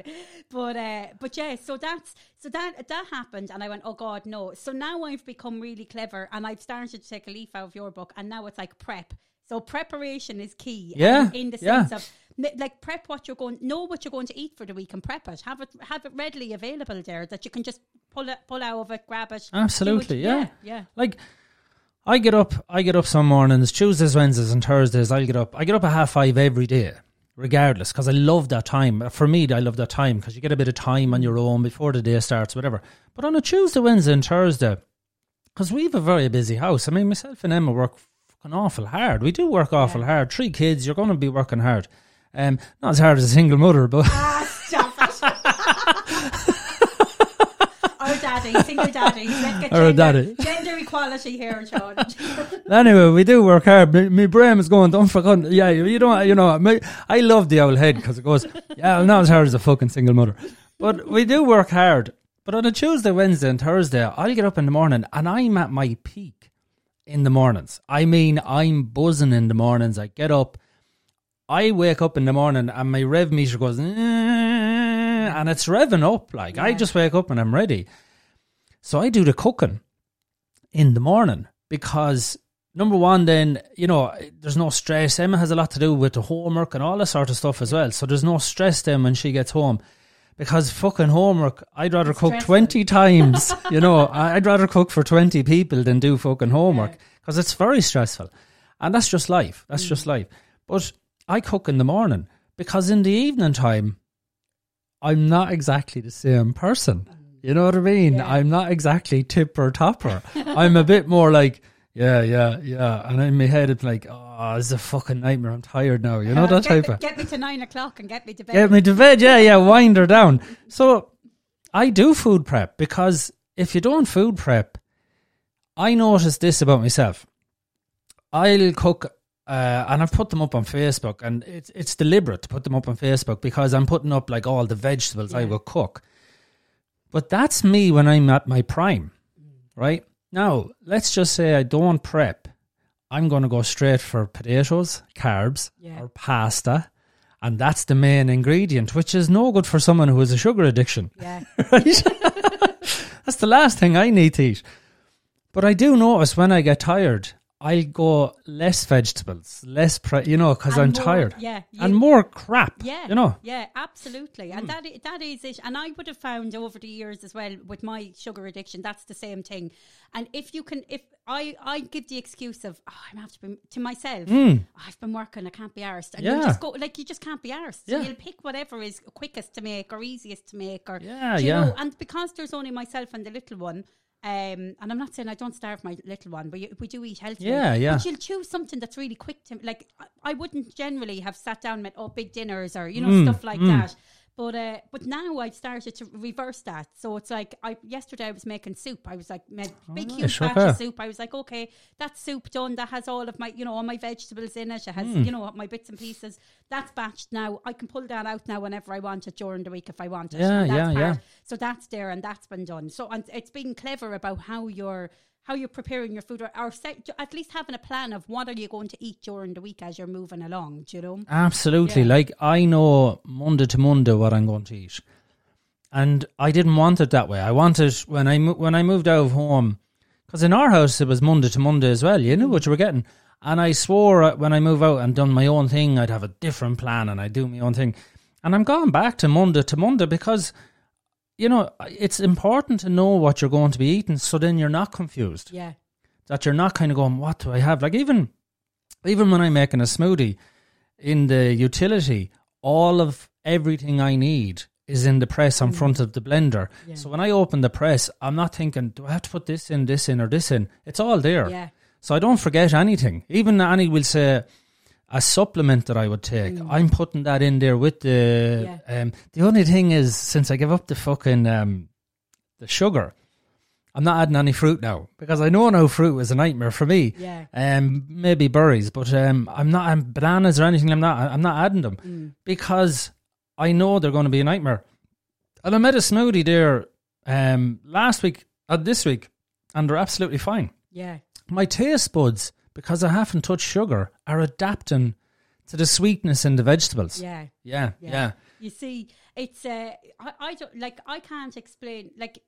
but uh, but yeah, so that's so that that happened, and I went, oh god, no. So now I've become really clever, and I've started to take a leaf out of your book, and now it's like prep. So preparation is key. Yeah, in the yeah. sense of like prep what you're going, know what you're going to eat for the week, and prep it. Have it have it readily available there that you can just pull it pull out of it, grab it. Absolutely, you- yeah. yeah, yeah. Like, I get up, I get up some mornings, Tuesdays, Wednesdays, and Thursdays. I get up, I get up at half five every day, regardless, because I love that time. For me, I love that time because you get a bit of time on your own before the day starts, whatever. But on a Tuesday, Wednesday, and Thursday, because we have a very busy house. I mean, myself and Emma work fucking awful hard. We do work awful Yeah. hard. Three kids, you're going to be working hard. Um, not as hard as a single mother, but <laughs> Ah, stop it. Our daddy, single daddy. Let's get <laughs> Our oh, gender, daddy. gender equality here, Sean. <laughs> Anyway, we do work hard. My, my brain is going, don't forget. Yeah, you don't, you know, my, I love the old head because it goes, yeah, I'm not as hard as a fucking single mother. But we do work hard. But on a Tuesday, Wednesday, and Thursday, I'll get up in the morning and I'm at my peak in the mornings. I mean, I'm buzzing in the mornings. I get up, I wake up in the morning and my rev meter goes, and it's revving up. Like, I just wake up and I'm ready. So I do the cooking in the morning because number one, then you know there's no stress. Emma has a lot to do with the homework and all that sort of stuff as well. So there's no stress then when she gets home. Because fucking homework, I'd rather cook stressful. 20 times, <laughs> you know, I'd rather cook for 20 people than do fucking homework Yeah. because it's very stressful. And that's just life. That's mm. just life. But I cook in the morning because in the evening time, I'm not exactly the same person. You know what I mean? Yeah. I'm not exactly tipper topper. I'm a bit more like, yeah, yeah, yeah. And in my head, it's like, oh, it's a fucking nightmare. I'm tired now. You know Uh, that type me, of. Get me to nine o'clock and get me to bed. Get me to bed. Yeah, yeah. Wind her down. So I do food prep because if you don't food prep, I notice this about myself. I'll cook, uh, and I've put them up on Facebook, and it's it's deliberate to put them up on Facebook because I'm putting up like all the vegetables I will cook. But that's me when I'm at my prime, right? Now, let's just say I don't prep. I'm going to go straight for potatoes, carbs, Yeah. or pasta, and that's the main ingredient, which is no good for someone who has a sugar addiction Yeah. <laughs> right? <laughs> That's the last thing I need to eat. But I do notice when I get tired, I'll go less vegetables, less, pre- you know, because I'm more- tired. Yeah. you- And more crap, Yeah, you know. yeah, absolutely, and that that is it. And I would have found over the years as well with my sugar addiction, that's the same thing. And if you can, if I I give the excuse of oh, I'm have to be to myself, "Oh, I've been working, I can't be arsed, and you Hmm. Just go like you just can't be arsed. So Yeah. you'll pick whatever is quickest to make or easiest to make, or Yeah, you yeah. know, and because there's only myself and the little one. Um, and I'm not saying I don't starve my little one, but you, we do eat healthy. Yeah, yeah. But you'll choose something that's really quick to like. I, I wouldn't generally have sat down and met oh big dinners or you know Mm, stuff like that. But uh, but now I've started to reverse that. So it's like I yesterday I was making soup. I was like made big nice, huge batch of soup. I was like okay, that's soup done. That has all of my you know all my vegetables in it. It has Mm. you know my bits and pieces. That's batched now. I can pull that out now whenever I want it during the week if I want it. Yeah, yeah, yeah. So that's there and that's been done. So and it's being clever about how you're how you're preparing your food or, or set, at least having a plan of what are you going to eat during the week as you're moving along. Do you know? Absolutely. Yeah. Like, I know Monday to Monday what I'm going to eat. And I didn't want it that way. I wanted, when I, when I moved out of home, because in our house it was Monday to Monday as well. You knew what you were getting. And I swore uh, when I move out and done my own thing, I'd have a different plan and I'd do my own thing. And I'm going back to Monday to Monday because, you know, it's important to know what you're going to be eating so then you're not confused Yeah. that you're not kind of going, what do I have? Like even even when I'm making a smoothie in the utility, all of everything I need is in the press in mm. front of the blender. Yeah. So when I open the press, I'm not thinking, do I have to put this in, this in, or this in? It's all there. Yeah. So I don't forget anything. Even Annie will say a supplement that I would take. I'm putting that in there with the. Um, the only thing is, since I give up the fucking um, the sugar, I'm not adding any fruit now because I know now fruit is a nightmare for me. Yeah. Um, maybe berries, but um, I'm not um, bananas or anything. I'm not. I'm not adding them Mm. because I know they're going to be a nightmare. And I made a smoothie there um last week and this week, and they're absolutely fine Yeah. my taste buds, because I haven't touched sugar, are adapting to the sweetness in the vegetables. Yeah. yeah, Yeah. yeah. You see, it's uh, I, I don't like I can't explain like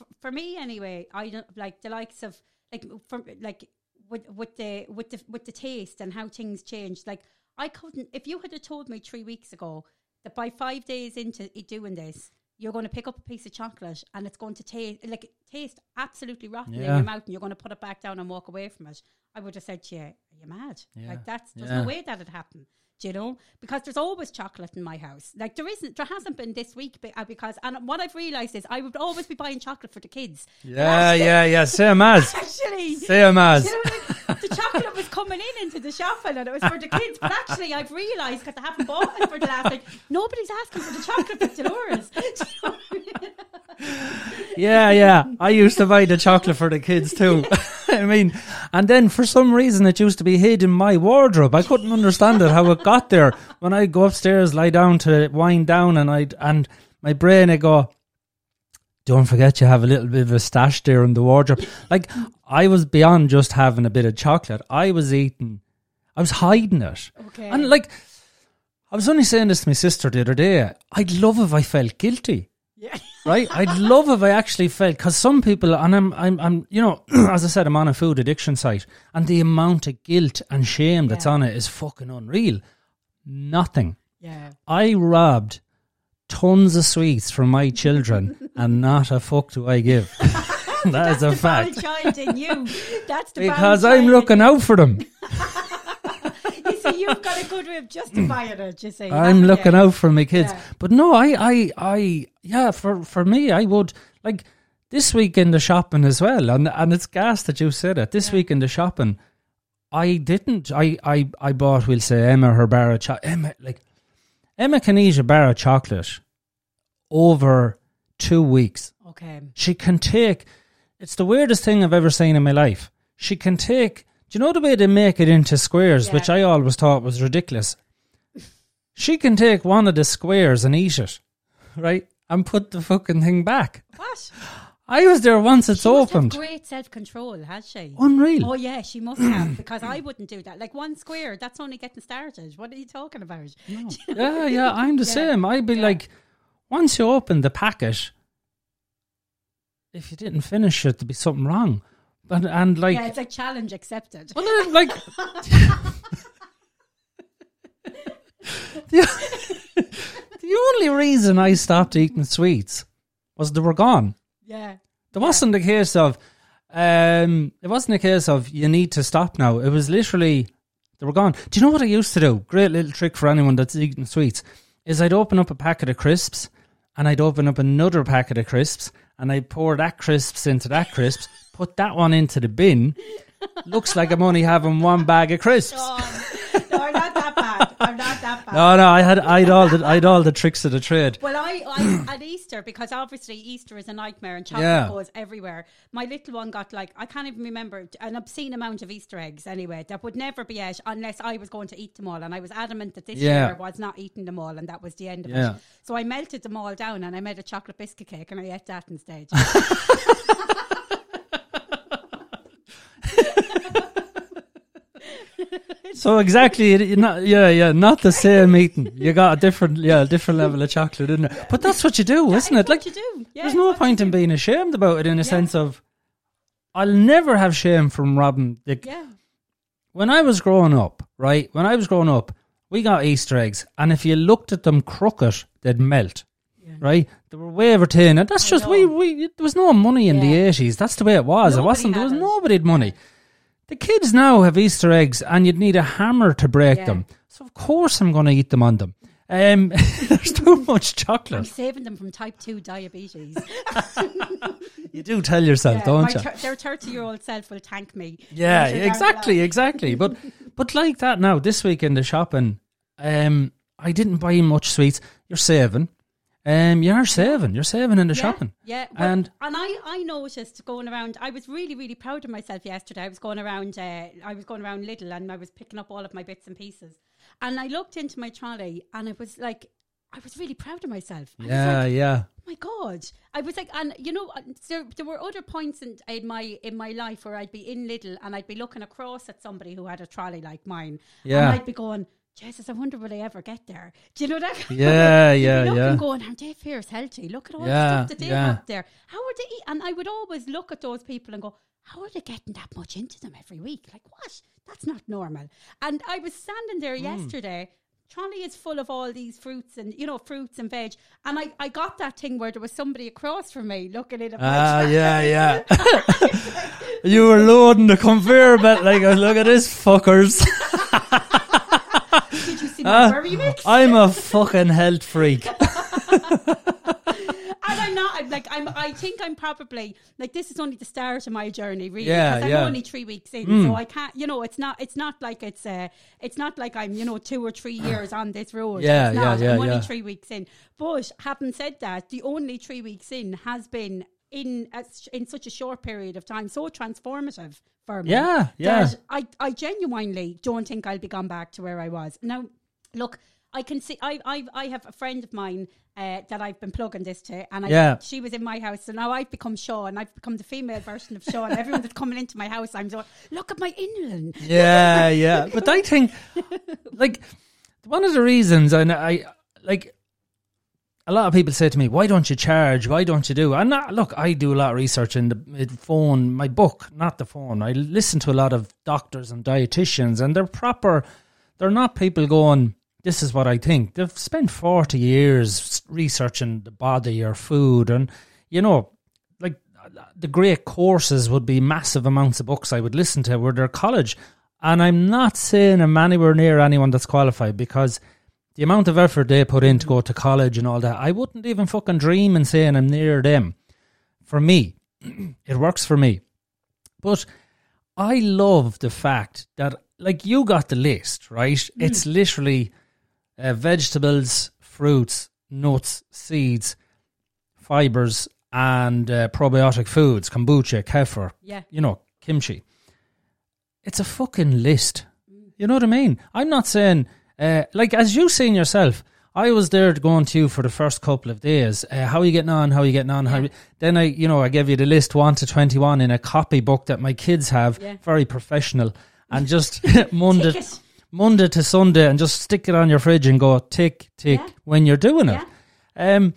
f- for me anyway. I don't like the likes of like from like with with the with the with the taste and how things change. Like I couldn't if you had told me three weeks ago that by five days into doing this. You're going to pick up a piece of chocolate and it's going to taste like taste absolutely rotten in your mouth, and you're going to put it back down and walk away from it. I would have said to you, "Are you mad? Yeah. Like that's there's Yeah. no way that would happen." Do you know? Because there's always chocolate in my house. Like there isn't, there hasn't been this week uh, because, and what I've realised is I would always be buying chocolate for the kids. Yeah, yeah, yeah. Same <laughs> as. Actually, Same as. you know, like, the chocolate was coming in into the shopping and it was for the kids. But actually, I've realised because I haven't bought it for the last like nobody's asking for the chocolate for Dolores. <laughs> Do you know what I mean? Yeah, yeah. I used to buy the chocolate for the kids too. <laughs> <laughs> I mean, and then for some reason it used to be hid in my wardrobe. I couldn't understand it how it got there. When I go upstairs, lie down to wind down, and I and my brain, I go, don't forget you have a little bit of a stash there in the wardrobe. Like I was beyond just having a bit of chocolate. I was eating. I was hiding it. Okay. And like, I was only saying this to my sister the other day. I'd love if I felt guilty yeah. <laughs> right? I'd love if I actually felt because some people, and I'm, I'm, I'm, you know, <clears throat> as I said, I'm on a food addiction site, and the amount of guilt and shame that's Yeah. on it is fucking unreal. Nothing. Yeah. I robbed tons of sweets from my children, and not a fuck do I give. <laughs> that is a fact. child in you. That's the Because I'm looking out for them. <laughs> You've got a good way of justifying it. Uh, you see, I'm looking you? out for my kids. Yeah. But no, I, I, I, yeah, for, for me, I would like this week in the shopping as well. And, and it's gas that you said it. This Yeah. week in the shopping, I didn't, I, I, I bought, we'll say, Emma her bar of chocolate. Emma, like, Emma can eat a bar of chocolate over two weeks. Okay. She can take, it's the weirdest thing I've ever seen in my life. She can take, do you know the way they make it into squares, Yeah. which I always thought was ridiculous? <laughs> She can take one of the squares and eat it, right? And put the fucking thing back. What? I was there once it's She opened. great self control, has she? Unreal. Oh yeah, she must have <clears throat> because I wouldn't do that. Like one square, that's only getting started. What are you talking about? <laughs> Yeah, yeah, I'm the Yeah. same. I'd be Yeah. like, once you open the packet, if you didn't finish it, there'd be something wrong. But and like, yeah, it's like challenge accepted. Well, then, like <laughs> the, <laughs> the only reason I stopped eating sweets was they were gone. Yeah. There wasn't a case of, um, it wasn't a case of you need to stop now. It was literally they were gone. Do you know what I used to do? Great little trick for anyone that's eating sweets is I'd open up a packet of crisps and I'd open up another packet of crisps and I'd pour that crisps into that crisps, put that one into the bin. Looks like I'm only having one bag of crisps. Oh, no, I'm not that bad. I'm not that bad. No, no, I had I'd all the I'd all the tricks of the trade. Well, I, I at Easter because obviously Easter is a nightmare and chocolate Yeah. goes everywhere. My little one got like I can't even remember an obscene amount of Easter eggs anyway that would never be out unless I was going to eat them all, and I was adamant that this Yeah. year was not eating them all, and that was the end of Yeah. it. So I melted them all down and I made a chocolate biscuit cake and I ate that instead. <laughs> So exactly, it- it not, yeah, yeah, not the same eating. You got a different, yeah, a different level of chocolate in there. But that's what you do, isn't it? Like, what you do. Yeah, there's no point in being ashamed about it. In a sense of, I'll never have shame from robbing. The, Yeah. When I was growing up, right? When I was growing up, we got Easter eggs, and if you looked at them crooked, they'd melt. Yeah. Right, they were way over tin, and that's I just know. we, we. There was no money in the eighties. That's the way it was. it wasn't. There was it. nobody had money. The kids now have Easter eggs, and you'd need a hammer to break Yeah. them. So of course I'm going to eat them on them. Um, <laughs> there's too much chocolate. I'm saving them from type 2 diabetes. <laughs> <laughs> You do tell yourself, Yeah, don't you? thir- their 30 year old self will thank me. Yeah, Later down the exactly, exactly. But but like that now, this week in the shopping, um, I didn't buy much sweets. You're saving. Um, you're saving. You're saving in the yeah, shopping. Yeah, well, And- and I, I noticed going around. I was really really proud of myself yesterday. I was going around. Uh, I was going around Lidl and I was picking up all of my bits and pieces. And I looked into my trolley and it was like I was really proud of myself. I Yeah, like, yeah. oh my god! I was like, and you know, uh, there, there were other points in, in my in my life where I'd be in Lidl and I'd be looking across at somebody who had a trolley like mine. Yeah. and I'd be going. Jesus, I wonder will I ever get there? Do you know that? Yeah? Yeah, looking yeah. Going, aren't they fierce healthy? Look at all Yeah, the stuff that they yeah. have there. How are they? Eat? And I would always look at those people and go, how are they getting that much into them every week? Like what? That's not normal. And I was standing there Hmm. yesterday. Trolley is full of all these fruits and you know fruits and veg, and I, I got that thing where there was somebody across from me looking at it. Ah, <laughs> yeah, yeah. <laughs> you were loading the conveyor belt like, look at this fuckers. <laughs> See Ah, mix? I'm a fucking health freak. <laughs> And I'm not. I'm like I'm. I think I'm probably like this is only the start of my journey, really. Yeah, because I'm yeah. Hmm. only three weeks in, so I can't. You know, it's not. It's not like it's. Uh, it's not like I'm. You know, two or three <clears throat> years on this road. Yeah, yeah, yeah, I'm only yeah. three weeks in. But having said that, the only three weeks in has been in a, in such a short period of time so transformative for me. Yeah, yeah. that I I genuinely don't think I'll be gone back to where I was now. Look. I can see. I I I have a friend of mine uh, that I've been plugging this to, and I, Yeah. she was in my house, so now I've become Sean. I've become the female version of Sean. <laughs> Everyone that's coming into my house, I'm like, look at my inland. Yeah, yeah. <laughs> But I think, like, one of the reasons, and I, like, a lot of people say to me, why don't you charge? Why don't you do? And look, I do a lot of research in the phone, my book, not the phone. I listen to a lot of doctors and dietitians, and they're proper, they're not people going, this is what I think. They've spent 40 years researching the body or food, and, you know, like the great courses would be massive amounts of books I would listen to were their college. And I'm not saying I'm anywhere near anyone that's qualified because the amount of effort they put in to go to college and all that, I wouldn't even fucking dream in saying I'm near them. For me, <clears throat> it works for me. But I love the fact that, like, you got the list, right? Mm. It's literally uh, vegetables, fruits, nuts, seeds, fibers, and uh, probiotic foods, kombucha, kefir, Yeah, you know, kimchi. It's a fucking list. You know what I mean? I'm not saying, uh, like, as you seen yourself, I was there going to you for the first couple of days. Uh, how are you getting on? How are you getting on? How then I, you know, I gave you the list one to twenty one in a copybook that my kids have, Yeah. very professional, and just <laughs> <laughs> Monday. Monday to Sunday, and just stick it on your fridge and go tick tick Yeah. when you're doing it. Yeah. Um,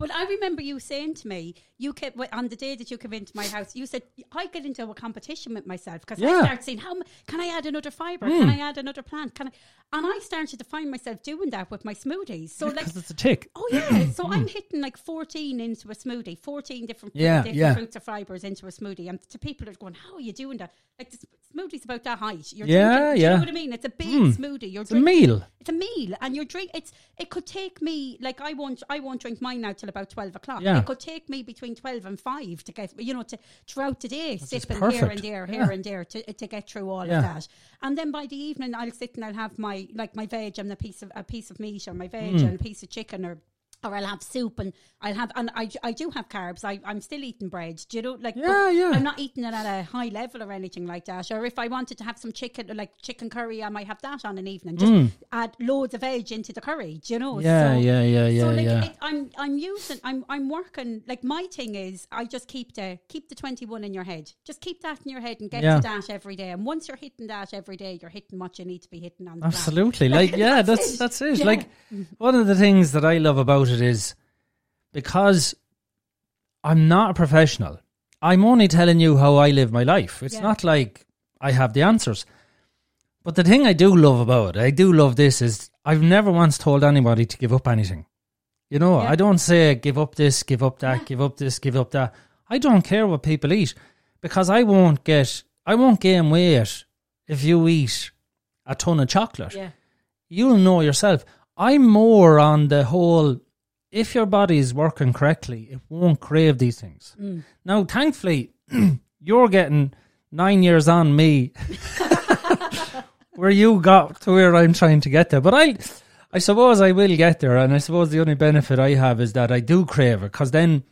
But I remember you saying to me, you kept on the day that you came into my house, you said I get into a competition with myself because Yeah. I start saying, "How can I add another fiber? Can I add another plant? Can I?" And I started to find myself doing that with my smoothies. So like. it's a tick. Oh yeah, <clears throat> so I'm hitting like 14 into a smoothie, 14 different, Yeah, different yeah. fruits or fibers into a smoothie, and to people that are going, "How are you doing that?" Like the smoothie's about that height. You're Yeah, drinking, do you know what I mean? It's a big Mm. smoothie. You're It's a meal. It's a meal, and you're drink. It's it could take me like I won't I won't drink mine now till about 12 o'clock. Yeah. It could take me between 12 and five to get you know to throughout the day is sipping here and there, Yeah. here and there to to get through all Yeah. of that. And then by the evening, I'll sit and I'll have my like my veg and a piece of a piece of meat or my veg Mm. and a piece of chicken or. Or I'll have soup and I'll have and I, I do have carbs. I, I'm still eating bread. Do you know like Yeah, yeah. I'm not eating it at a high level or anything like that. Or if I wanted to have some chicken like chicken curry, I might have that on an evening. Just add loads of veg into the curry. Do you know? Mm. Yeah, So- yeah, yeah, yeah, so like yeah. It, I'm I'm using I'm I'm working like my thing is I just keep the keep the twenty one in your head. Just keep that in your head and get Yeah. to that every day. And once you're hitting that every day, you're hitting what you need to be hitting on. Absolutely. Like, yeah, <laughs> That's that's it. that's it. Yeah. Like one of the things that I love about it is because I'm not a professional. I'm only telling you how I live my life. It's Yeah. not like I have the answers. But the thing I do love about it, I do love this is I've never once told anybody to give up anything. You know, Yeah. I don't say give up this, give up that, Yeah. give up this, give up that. I don't care what people eat because I won't get I won't gain weight if you eat a ton of chocolate Yeah. you'll know yourself. I'm more on the whole if your body is working correctly, it won't crave these things. Mm. Now, thankfully, <clears throat> you're getting nine years on me <laughs> where you got to where I'm trying to get there. But I, I suppose I will get there. And I suppose the only benefit I have is that I do crave it because then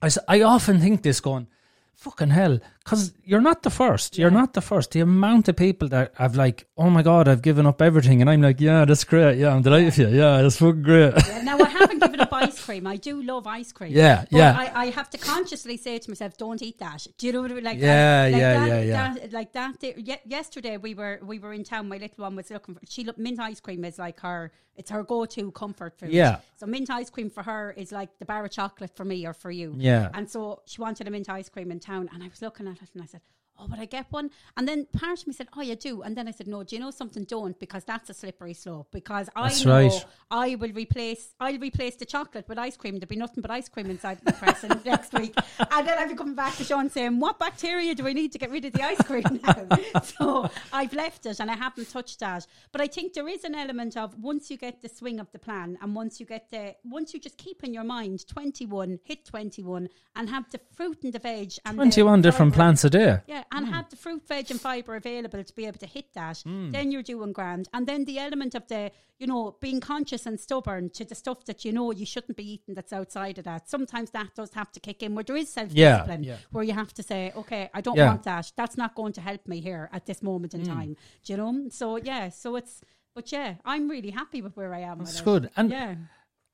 I, I often think this going, fucking hell, because you're not the first. You're Yeah. not the first. The amount of people that I've like, oh my god, I've given up everything, and I'm like, yeah, that's great. Yeah, I'm delighted for you. Yeah, that's fucking great. Yeah, now I haven't given up ice cream. I do love ice cream. Yeah, but yeah. I, I have to consciously say to myself, "Don't eat that." Do you know what I mean? Like Yeah, that, like yeah, that, yeah, yeah. That, like that. day- ye- yesterday we were we were in town. My little one was looking for. She looked mint ice cream is like her. It's her go to comfort food. Yeah. So mint ice cream for her is like the bar of chocolate for me or for you. Yeah. And so she wanted a mint ice cream in town, and I was looking at and I said. Oh, would I get one? And then part of me said, "Oh, you do." And then I said, "No, do you know something? Don't because that's a slippery slope. Because That's I know right. I will replace I'll replace the chocolate with ice cream. There'll be nothing but ice cream inside the present <laughs> next week. And then I'll be coming back to Sean saying, What bacteria do I need to get rid of the ice cream now? <laughs> so I've left it and I haven't touched that. But I think there is an element of once you get the swing of the plan and once you get the once you just keep in your mind twenty one, hit twenty one and have the fruit and the veg and the 21 different plants a day. Yeah, and have the fruit, veg, and fibre available to be able to hit that. Hmm. Then you're doing grand. And then the element of the, you know, being conscious and stubborn to the stuff that you know you shouldn't be eating that's outside of that. Sometimes that does have to kick in where there is self discipline, yeah. where you have to say, okay, I don't Yeah. want that. That's not going to help me here at this moment in time. Do you know? So, yeah, so it's, but yeah, I'm really happy with where I am. That's with it. good. And Yeah.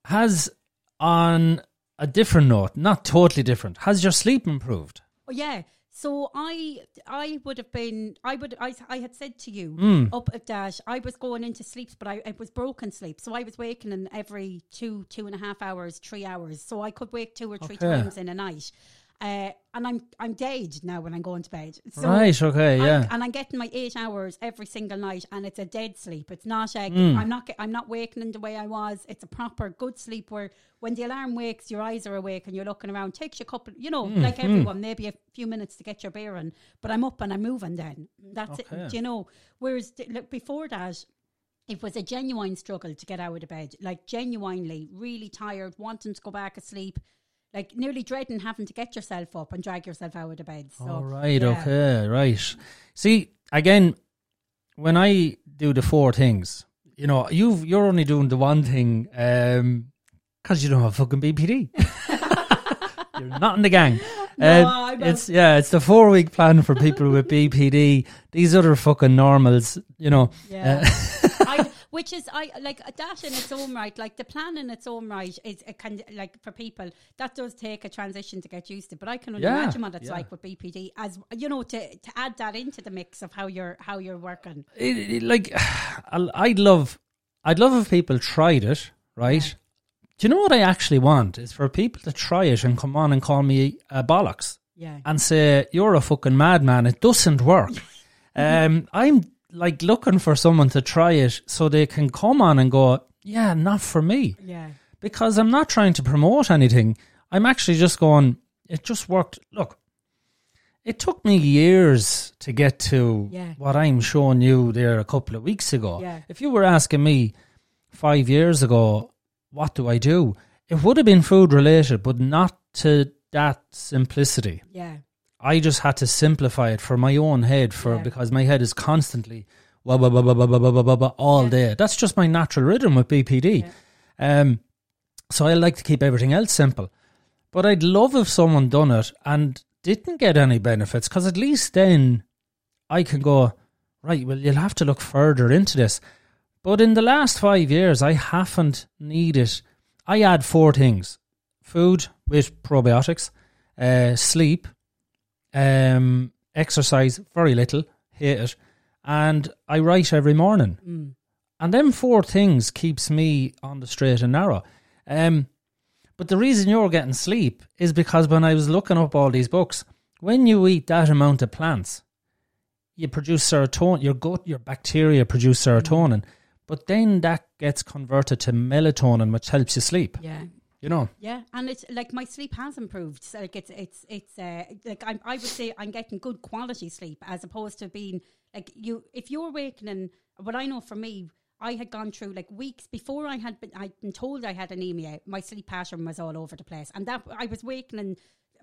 has on a different note, not totally different, has your sleep improved? Oh yeah. So I I would have been I would I, I had said to you Hmm. up at that I was going into sleep but I it was broken sleep so I was waking in every two two and a half hours three hours so I could wake two or three Okay. times in a night uh, and I'm I'm dead now when I'm going to bed so right, okay, I'm- yeah. and I'm getting my eight hours every single night, and it's a dead sleep. It's not a, Hmm. I'm not. I'm not waking in the way I was. It's a proper good sleep where when the alarm wakes, your eyes are awake and you're looking around. Takes you a couple, you know, Hmm, like everyone, maybe a few minutes to get your bearing. But I'm up and I'm moving. Then that's Okay. it. Do you know? Whereas th- look, before that. It was a genuine struggle to get out of bed, like genuinely, really tired, wanting to go back asleep, like nearly dreading having to get yourself up and drag yourself out of bed. So, All right, yeah. okay, right. See, again, when I do the four things, you know, you you're only doing the one thing because you don't have fucking BPD. <laughs> you're not in the gang. <laughs> No, Uh, it's yeah, it's the four week plan for people with BPD. These other fucking normals, you know. Yeah. Uh, <laughs> which is I like that in its own right. Like the plan in its own right is a kind like for people that does take a transition to get used to. But I can only Yeah, imagine what it's yeah. like with BPD as you know to to add that into the mix of how you're how you're working. it, it- like <sighs> I'd love I'd love if people tried it, right? Do you know what I actually want is for people to try it and come on and call me a bollocks Yeah. and say you're a fucking madman. It doesn't work. <laughs> um, I'm like looking for someone to try it so they can come on and go, yeah, not for me, Yeah. because I'm not trying to promote anything. I'm actually just going. It just worked. Look, it took me years to get to Yeah. what I'm showing you there a couple of weeks ago. Yeah. If you were asking me five years ago, what do I do? It would have been food related, but not to that simplicity. Yeah. I just had to simplify it for my own head for Yeah. because my head is constantly wah, wah, wah, wah, wah, wah, wah, wah, wah, all Yeah. day. That's just my natural rhythm with BPD. Um, so I like to keep everything else simple. But I'd love if someone done it and didn't get any benefits because at least then I can go, right, well, you'll have to look further into this. But in the last five years, I haven't needed. I add four things food with probiotics, uh, sleep, um, exercise, very little, hate it, and I write every morning. Mm. And them four things keeps me on the straight and narrow. Um, but the reason you're getting sleep is because when I was looking up all these books, when you eat that amount of plants, you produce serotonin. Your gut, your bacteria produce serotonin, but then that gets converted to melatonin, which helps you sleep. Yeah. You know, Yeah, and it's like my sleep has improved. So like it's it's it's uh, like I'm, I would say I'm getting good quality sleep as opposed to being like you. If you're waking and what I know for me, I had gone through like weeks before I had been I'd been told I had anemia. My sleep pattern was all over the place, and that I was waking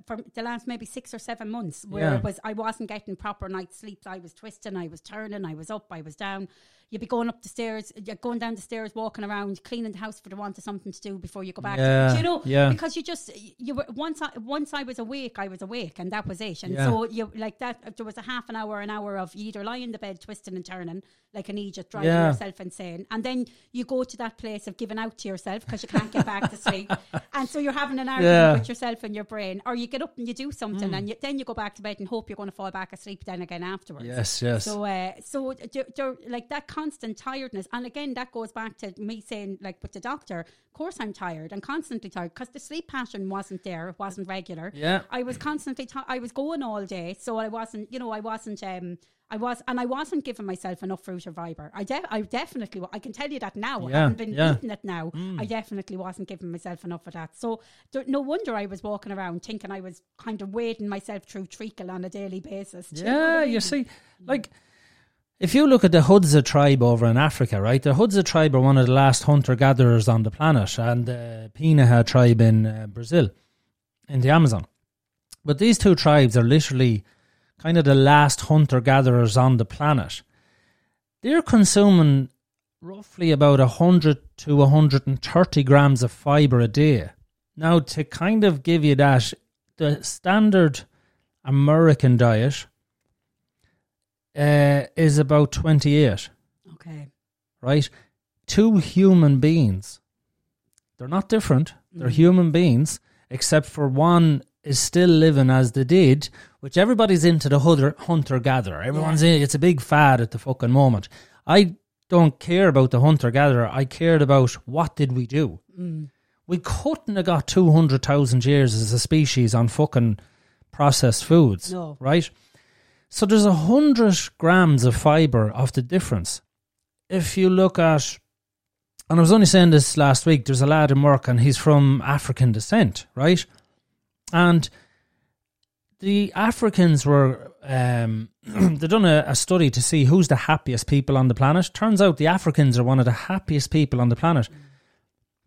for the last maybe six or seven months where Yeah. it was I wasn't getting proper night's sleep. I was twisting, I was turning, I was up, I was down. You'd be going up the stairs, uh, you're going down the stairs, walking around, cleaning the house for the want of something to do before you go back. Yeah, Do you know? yeah. Because you just you were once I once I was awake, I was awake, and that was it. And Yeah. so you like that. Uh, there was a half an hour, an hour of you either lying in the bed twisting and turning like an idiot, driving Yeah. yourself insane, and then you go to that place of giving out to yourself because you can't get back to sleep, <laughs> and so you're having an argument Yeah. with yourself and your brain, or you get up and you do something, mm. and you, then you go back to bed and hope you're going to fall back asleep then again afterwards. Yes, yes. So, uh, so they're, they're, like that constant tiredness, and again, that goes back to me saying, like with the doctor, of course I'm tired and constantly tired because the sleep pattern wasn't there, it wasn't regular. Yeah. I was constantly, ti I was going all day, so I wasn't, you know, I wasn't, um, I was, and I wasn't giving myself enough fruit or fiber. I, de- I definitely, I can tell you that now. Yeah, I haven't been yeah. Mm. eating it now. I definitely wasn't giving myself enough of that. So, no wonder I was walking around thinking I was kind of wading myself through treacle on a daily basis. Do you know what Yeah, you see, like if you look at the Hadza tribe over in Africa, right? The Hadza tribe are one of the last hunter gatherers on the planet, and the Pinaha tribe in uh, Brazil, in the Amazon. But these two tribes are literally kind of the last hunter gatherers on the planet. They're consuming roughly about 100 to 130 grams of fiber a day. Now, to kind of give you that, the standard American diet uh, is about 28, Okay. right? Two human beings. They're not different. They're human beings, except for one is still living as they did, which everybody's into the hunter, hunter gatherer. Everyone's in It's a big fad at the fucking moment. I don't care about the hunter gatherer. I cared about what did we do. We couldn't have got 200,000 years as a species on fucking processed foods, No. right? So there's a hundred grams of fiber of the difference. If you look at, and I was only saying this last week, there's a lad in work and he's from African descent, right? And the Africans were, um, <clears throat> they done a, a study to see who's the happiest people on the planet. Turns out the Africans are one of the happiest people on the planet.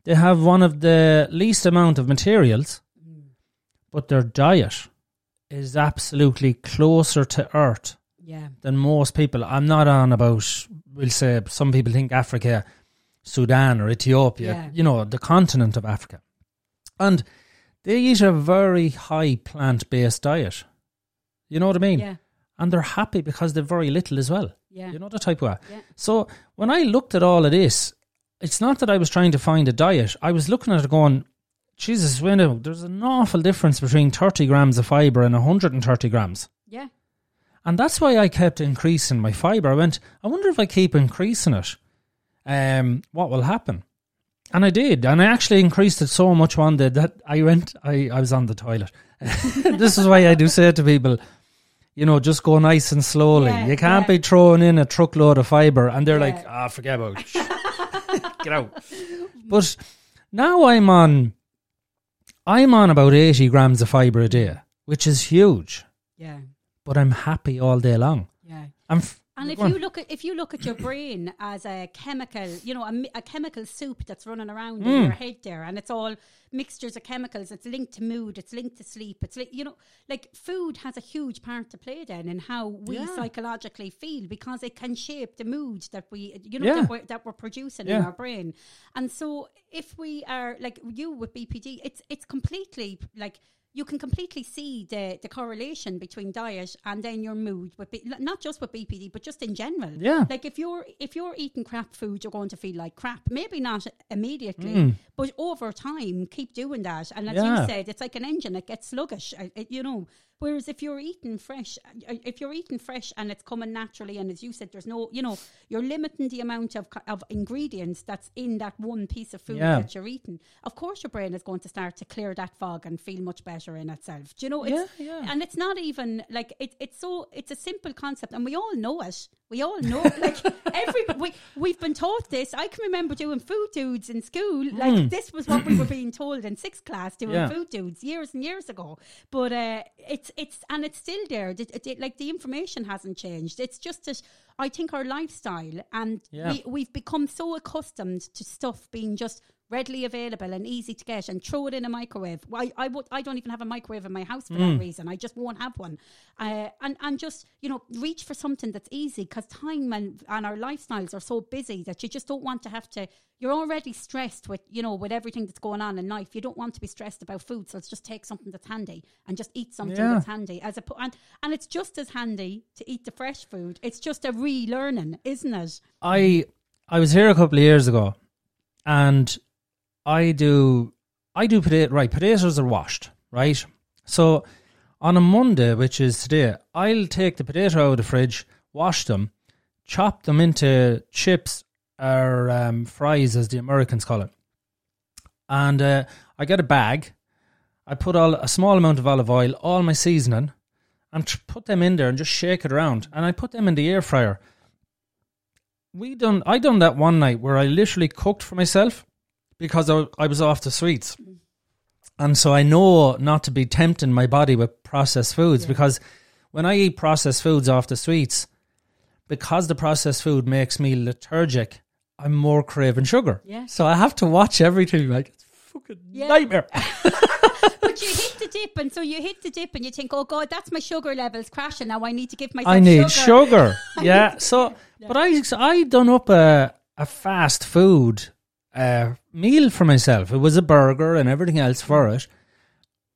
They have one of the least amount of materials, but their diet is absolutely closer to Earth Yeah. than most people. I'm not on about, we'll say, some people think Africa, Sudan, or Ethiopia, Yeah. you know, the continent of Africa. And they eat a very high plant based diet. You know what I mean? Yeah. And they're happy because they're very little as well. Yeah. You know the type of. Yeah. So when I looked at all of this, it's not that I was trying to find a diet. I was looking at it going, Jesus, know, there's an awful difference between 30 grams of fibre and 130 grams. Yeah. And that's why I kept increasing my fibre. I went, I wonder if I keep increasing it, um, what will happen? And I did. And I actually increased it so much one day that I went, I, I was on the toilet. <laughs> this is why I do say to people, you know, just go nice and slowly. Yeah, you can't yeah. be throwing in a truckload of fibre and they're Yeah. like, ah, forget about it. <laughs> Get out. But now I'm on, I'm on about 80 grams of fibre a day, which is huge, Yeah. but I'm happy all day long. Yeah. I'm f- And if you look at if you look at your brain as a chemical, you know, a, a chemical soup that's running around Hmm. in your head there, and it's all mixtures of chemicals. It's linked to mood. It's linked to sleep. It's like you know, like food has a huge part to play then in how we Yeah. psychologically feel because it can shape the mood that we, you know, Yeah. that, we're, that we're producing in our brain. And so, if we are like you with BPD, it's it's completely like you can completely see the, the correlation between diet and then your mood with B- not just with BPD but just in general. Yeah. Like if you're if you're eating crap food, you're going to feel like crap. Maybe not immediately, Mm. but over time, keep doing that. And as Yeah. you said, it's like an engine; it gets sluggish. it- you know. Whereas if you're eating fresh, uh, if you're eating fresh and it's coming naturally, and as you said, there's no, you know, you're limiting the amount of of ingredients that's in that one piece of food Yeah. that you're eating. Of course, your brain is going to start to clear that fog and feel much better in itself. Do you know? It's, Yeah, yeah. And it's not even like it, it's so it's a simple concept, and we all know it. We all know, <laughs> like every we we've been taught this. I can remember doing food dudes in school. Like this was what we were being told in sixth class doing. Yeah. food dudes years and years ago. But uh, it's it's and it's still there. It- it- like the information hasn't changed. It's just that I think our lifestyle and Yeah. we, we've become so accustomed to stuff being just readily available and easy to get, and throw it in a microwave. I I, would, I don't even have a microwave in my house for Mm. that reason. I just won't have one. Uh, and and just you know reach for something that's easy because time and and our lifestyles are so busy that you just don't want to have to. You're already stressed with you know with everything that's going on in life. You don't want to be stressed about food, so let's just take something that's handy and just eat something Yeah. that's handy. As a and and it's just as handy to eat the fresh food. It's just a relearning, isn't it? I I was here a couple of years ago, and I do I do potato right. Potatoes are washed, right? So on a Monday, which is today, I'll take the potato out of the fridge, wash them, chop them into chips or um, fries, as the Americans call it, and uh, I get a bag. I put all a small amount of olive oil, all my seasoning, and tr- put them in there and just shake it around, and I put them in the air fryer we done I done that one night where I literally cooked for myself because I, I was off the sweets. And so I know not to be tempting my body with processed foods because when I eat processed foods off the sweets, because the processed food makes me lethargic, I'm more craving sugar. Yeah. So I have to watch everything like it's a fucking Yeah. nightmare. <laughs> But you hit the dip, and so you hit the dip, and you think, "Oh God, that's my sugar levels crashing now. I need to give myself I need sugar." sugar. <laughs> yeah. So, <laughs> but I I done up a a fast food uh, meal for myself. It was a burger and everything else for it,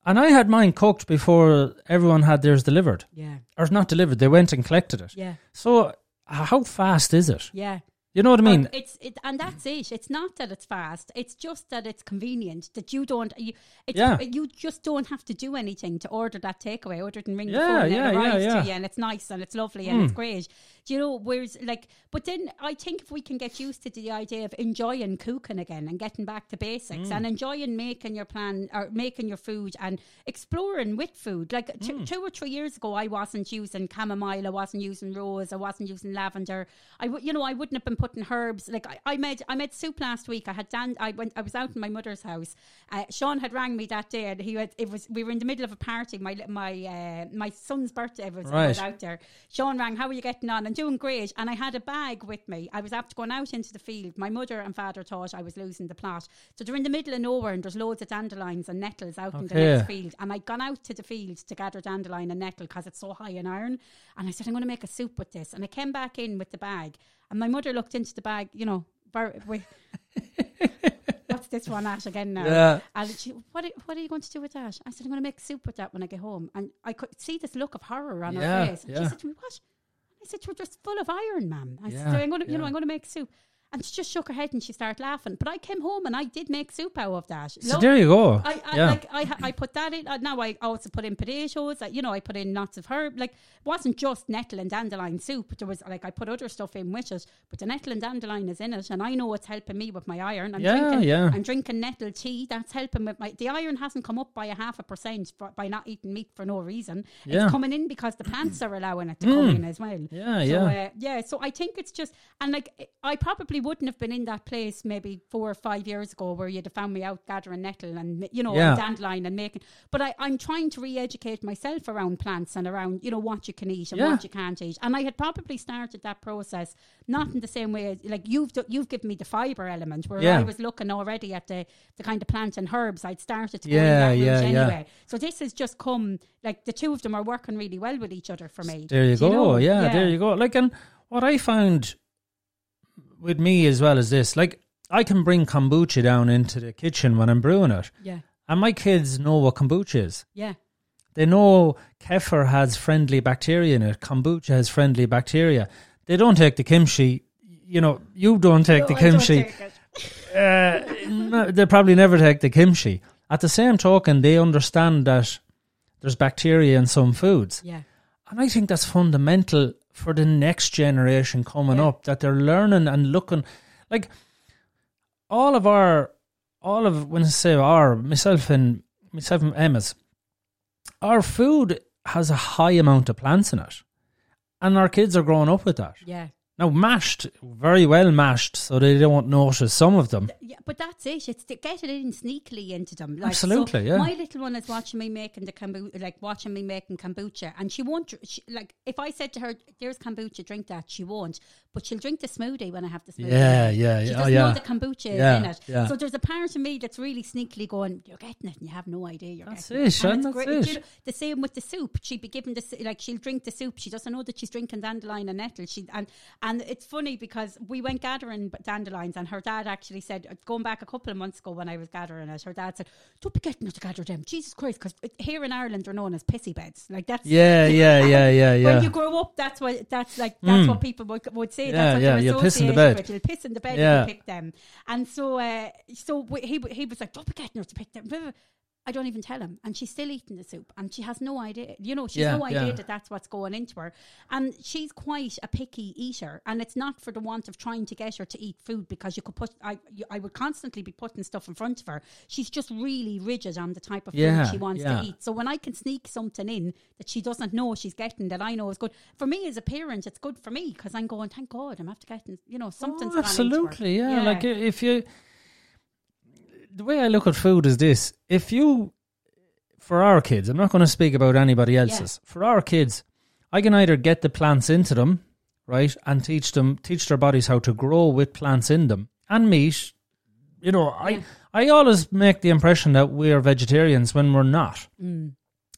and I had mine cooked before everyone had theirs delivered, Yeah, or not delivered. They went and collected it. yeah, So, how fast is it? yeah. You know what I mean? Well, it's it, and that's it. It's not that it's fast. It's just that it's convenient. That you don't. You, it's, Yeah. You just don't have to do anything to order that takeaway, other than ring the Yeah, phone and yeah, it arrives yeah. to you, and it's nice and it's lovely and it's great. Do you know? Whereas, like, but then I think if we can get used to the idea of enjoying cooking again and getting back to basics and enjoying making your plan or making your food and exploring with food. Like t- two or three years ago, I wasn't using chamomile, I wasn't using rose, I wasn't using lavender. I, w- you know, I wouldn't have been putting herbs. Like I, I made, I made soup last week. I had dan- I went, I was out in my mother's house. Uh, Sean had rang me that day, and he had. It was we were in the middle of a party. My my uh, my son's birthday was, Right. was out there. Sean rang, "How are you getting on?" And doing great. And I had a bag with me. I was after going out into the field. My mother and father thought I was losing the plot. So they're in the middle of nowhere, and there's loads of dandelions and nettles out in the next field. And I'd gone out to the field to gather dandelion and nettle because it's so high in iron. And I said, I'm going to make a soup with this. And I came back in with the bag. And my mother looked into the bag, you know, bar- with, <laughs> what's this one at again now? Yeah. And she, what, are, what are you going to do with that? I said, I'm going to make soup with that when I get home. And I could see this look of horror on Yeah, her face. And yeah. She said to me, what? I said, you're just full of iron, ma'am. I Yeah, said, I'm going to, you know. I'm going to make soup. And she just shook her head and she started laughing. But I came home and I did make soup out of that. So Lo- there you go. I, I yeah. like I I put that in. Now I also put in potatoes. uh, you know, I put in lots of herb. Like it wasn't just nettle and dandelion soup. There was like I put other stuff in with it, but the nettle and dandelion is in it, and I know it's helping me with my iron. I'm Yeah, drinking, yeah. I'm drinking nettle tea. That's helping with my. The iron hasn't come up by a half a percent for, by not eating meat for no reason. Yeah. Mm. It's coming in because the plants are allowing it to come in as well. Yeah, so, yeah. Uh, yeah. So I think it's just and like I probably wouldn't have been in that place maybe four or five years ago where you'd have found me out gathering nettle and you know Yeah. dandelion and making. But I, I'm trying to re-educate myself around plants and around you know what you can eat and Yeah. what you can't eat. And I had probably started that process not in the same way like you've do, you've given me the fiber element where Yeah. I was looking already at the the kind of plant and herbs. I'd started to go Yeah, in that yeah, route yeah. anyway. So this has just come like the two of them are working really well with each other for me. There you Do go. Yeah, there you go. Like, and what I found with me as well as this, like, I can bring kombucha down into the kitchen when I'm brewing it, Yeah, and my kids know what kombucha is. yeah, They know kefir has friendly bacteria in it. Kombucha has friendly bacteria. They don't take the kimchi. You know, you don't take the No, don't kimchi. take. Uh, no, they probably never take the kimchi. At the same token, they understand that there's bacteria in some foods. Yeah, And I think that's fundamental for the next generation coming Yeah. up that they're learning and looking like all of our all of when I say our myself and myself and Emma's our food has a high amount of plants in it. And our kids are growing up with that. yeah. Now mashed, very well mashed, so they don't notice some of them. Yeah, but that's it. It's to get it in sneakily into them. Like, Absolutely, so yeah. My little one is watching me making the kombucha, like watching me making kombucha, and she won't. She, like if I said to her, "There's kombucha, drink that," she won't. But she'll drink the smoothie when I have the smoothie. Yeah, yeah, yeah, She doesn't oh, yeah. know the kombucha Yeah, is in it. yeah. So there's a part of me that's really sneakily going, "You're getting it, and you have no idea you're That's getting it, it." And that's it's it. You know, the same with the soup. She'd be given the like she'll drink the soup. She doesn't know that she's drinking dandelion and nettle. She and and it's funny because we went gathering dandelions, and her dad actually said, uh, going back a couple of months ago when I was gathering it, her dad said, "Don't be getting her to gather them, Jesus Christ," because here in Ireland they're known as pissy beds. Like that's Yeah, yeah, yeah, <laughs> yeah, yeah. When you grow up, that's what that's like. That's Mm. what people would, would say. Yeah, that's what yeah, you'll piss in the bed. With. You'll piss in the bed Yeah. if you pick them. And so, uh, so he he was like, "Don't be getting her to pick them." I don't even tell him, and she's still eating the soup, and she has no idea. You know, she's Yeah, no idea yeah. that that's what's going into her, and she's quite a picky eater, and it's not for the want of trying to get her to eat food because you could put. I you, I would constantly be putting stuff in front of her. She's just really rigid on the type of Yeah, food she wants to eat. So when I can sneak something in that she doesn't know she's getting that I know is good for me as a parent, it's good for me because I'm going. Thank God, I'm after getting you know something's Oh, gone into her." Oh, absolutely, yeah. Like if you, the way I look at food is this: if you, for our kids, I'm not going to speak about anybody else's. For our kids, I can either get the plants into them, right, and teach them, teach their bodies how to grow with plants in them, and meat. You know, I, Yeah. I always make the impression that we are vegetarians when we're not. Mm.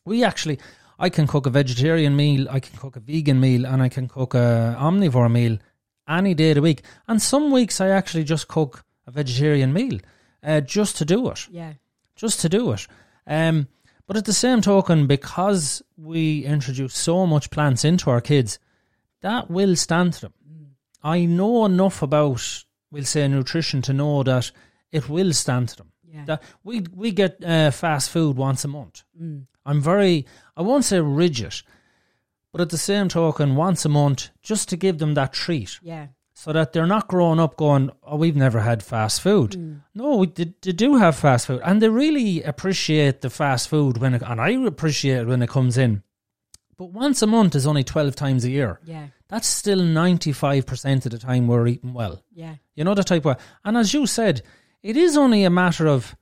We actually, I can cook a vegetarian meal, I can cook a vegan meal, and I can cook a omnivore meal any day of the week. And some weeks I actually just cook a vegetarian meal, uh, just to do it, yeah, just to do it. Um, but at the same token, because we introduce so much plants into our kids, that will stand to them. I know enough about, we'll say, nutrition to know that it will stand to them. yeah, That we we get uh, fast food once a month. Mm. I'm very, I won't say rigid, but at the same token, once a month, just to give them that treat, yeah, so that they're not growing up going, "Oh, we've never had fast food." Mm. No, we, they, they do have fast food, and they really appreciate the fast food when, it, and I appreciate it when it comes in. But once a month is only twelve times a year. yeah, That's still ninety five percent of the time we're eating well. yeah, You know the type of and as you said, it is only a matter of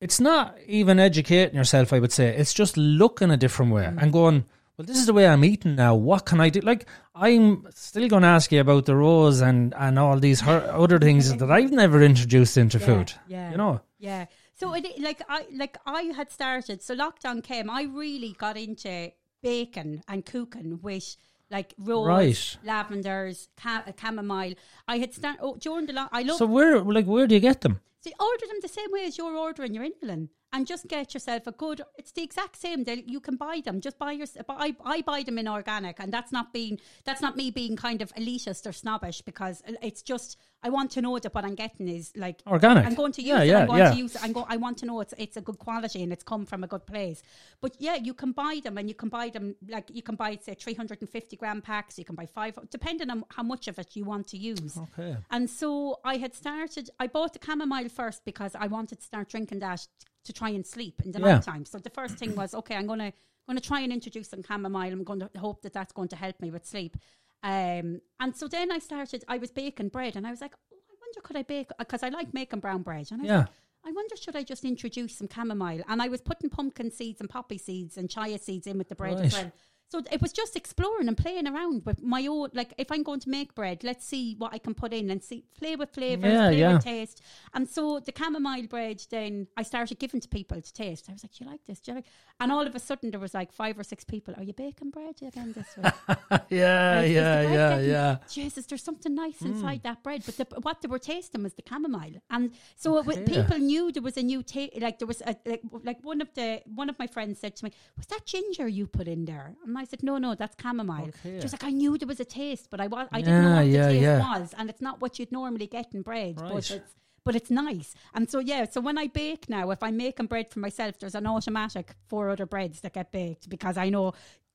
it's not even educating yourself, I would say. It's just looking a different way and going, Well, this is the way I'm eating now. What can I do? Like I'm still gonna ask you about the rose and, and all these her- other things that I've never introduced into Yeah, food. yeah. You know? Yeah. So it, like I like I had started. So lockdown came. I really got into bacon and cooking with like rose, Right. lavenders, ca- uh, chamomile. I had started oh, during the lo- I love So where like where do you get them? so you order them the same way as you're ordering your inulin, and just get yourself a good. It's the exact same. They, you can buy them. Just buy your. I, I buy them in organic, and that's not being. That's not me being kind of elitist or snobbish because it's just. I want to know that what I'm getting is like Organic. I'm going to use Yeah, it. yeah, I'm going yeah. to use it. I'm go, I want to know it's it's a good quality and it's come from a good place. But yeah, you can buy them and you can buy them like you can buy say 350 gram packs. You can buy five, depending on how much of it you want to use. Okay. And so I had started. I bought the chamomile first because I wanted to start drinking that to try and sleep in the Yeah. night time. So the first thing was okay. I'm gonna going to try and introduce some chamomile. I'm going to hope that that's going to help me with sleep. Um, and so then I started. I was baking bread, and I was like, oh, I wonder could I bake because I like making brown bread. And I was Yeah. like, I wonder should I just introduce some chamomile? And I was putting pumpkin seeds and poppy seeds and chia seeds in with the bread as well. So it was just exploring and playing around with my own. Like if I'm going to make bread, let's see what I can put in and see play with flavors, Yeah, play yeah. with taste. And so the chamomile bread, then I started giving to people to taste. I was like, "Do you like this? Do you like?" And all of a sudden, there was like five or six people. Are you baking bread again this week? <laughs> yeah, Like, yeah, yeah, getting- yeah. Jesus, there's something nice Hmm. inside that bread. But the, what they were tasting was the chamomile, and so wa- people knew there was a new taste. Like there was a like, like one of the one of my friends said to me, "Was that ginger you put in there?" And I said, "No, no, that's chamomile." Okay. She was like, "I knew there was a taste, but I was I didn't know Yeah, what the taste yeah. was, and it's not what you'd normally get in bread, Right. but it's." But it's nice. And so, yeah, so when I bake now, if I'm making bread for myself, there's an automatic four other breads that get baked because I know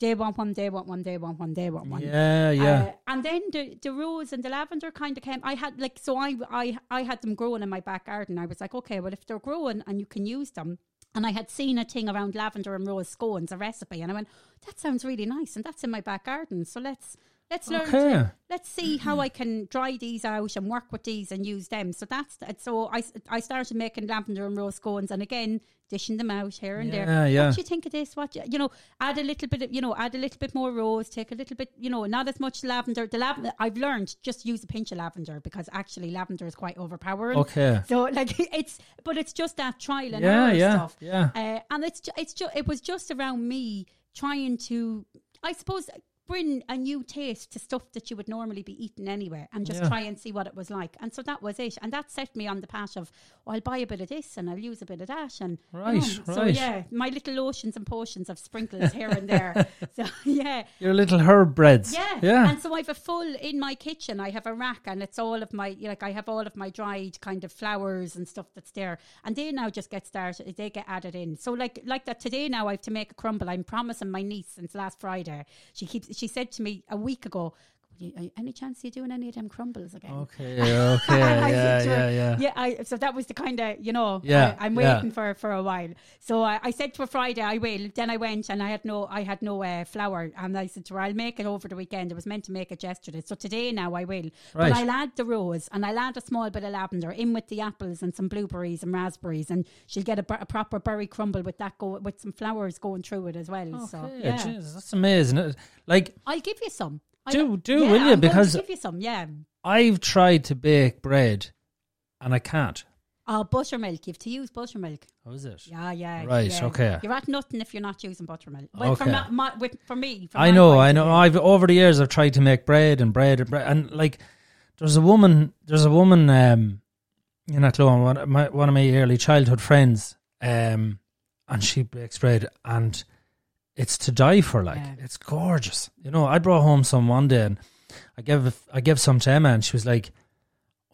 they want one, they want one, they want one, they want one. Yeah, yeah. Uh, and then the the rose and the lavender kind of came. I had like so I I I had them growing in my back garden. I was like, okay, well if they're growing and you can use them. And I had seen a thing around lavender and rose scones, a recipe, and I went, that sounds really nice, and that's in my back garden. So let's Let's learn. Okay. To, let's see how I can dry these out and work with these and use them. So that's so I, I started making lavender and rose scones and again dishing them out here and Yeah, there. yeah. What do you think of this? What you, you know? Add a little bit of you know. Add a little bit more rose. Take a little bit you know. Not as much lavender. The lavender I've learned just use a pinch of lavender because actually lavender is quite overpowering. Okay. So like <laughs> it's but it's just that trial and Yeah, error yeah, stuff. yeah. Uh, and it's ju- it's just it was just around me trying to, I suppose, bring a new taste to stuff that you would normally be eating anywhere and just Yeah. try and see what it was like. And so that was it, and that set me on the path of well, I'll buy a bit of this and I'll use a bit of that, and you Right, So right. yeah, my little lotions and potions of sprinkles here and there. <laughs> So yeah, Your little herb breads. yeah, Yeah. And so I have a full in my kitchen. I have a rack, and it's all of my like I have all of my dried kind of flowers and stuff that's there, and they now just get started. They get added in. So like like that today now I have to make a crumble. I'm promising my niece since last Friday. She keeps. She said to me a week ago. "You- Any chance you're doing any of them crumbles again? Okay. <laughs> Okay. <laughs> Yeah. to her, Yeah. Yeah. yeah. I, so that was the kind of you know. Yeah, I, am yeah. waiting for for a while. So I, I said to her Friday I will. Then I went and I had no I had no uh, flour, and I said to her I'll make it over the weekend. I was meant to make it yesterday, so today now I will. Right. But I'll add the rose and I'll add a small bit of lavender in with the apples and some blueberries and raspberries, and she'll get a, a proper berry crumble with that go with some flowers going through it as well. so Okay, yeah, Jesus, that's amazing. Like I'll give you some. I- Do- do, yeah, will you? I'm Because- give you some. Yeah. I've tried to bake bread, and I can't. Oh, buttermilk. You have to use buttermilk. How is it? Yeah, yeah. Right, yeah. okay. You're at nothing if you're not using buttermilk. Well, for, Okay. ma- my, with, for me, from I know, I know. I've over the years I've tried to make bread and bread and bread, and like there's a woman, there's a woman um, in Athlone, one of my one of my early childhood friends, um, and she bakes bread, and it's to die for. Like Yeah. it's gorgeous. You know, I brought home some one day, and I gave I gave some to Emma, and she was like.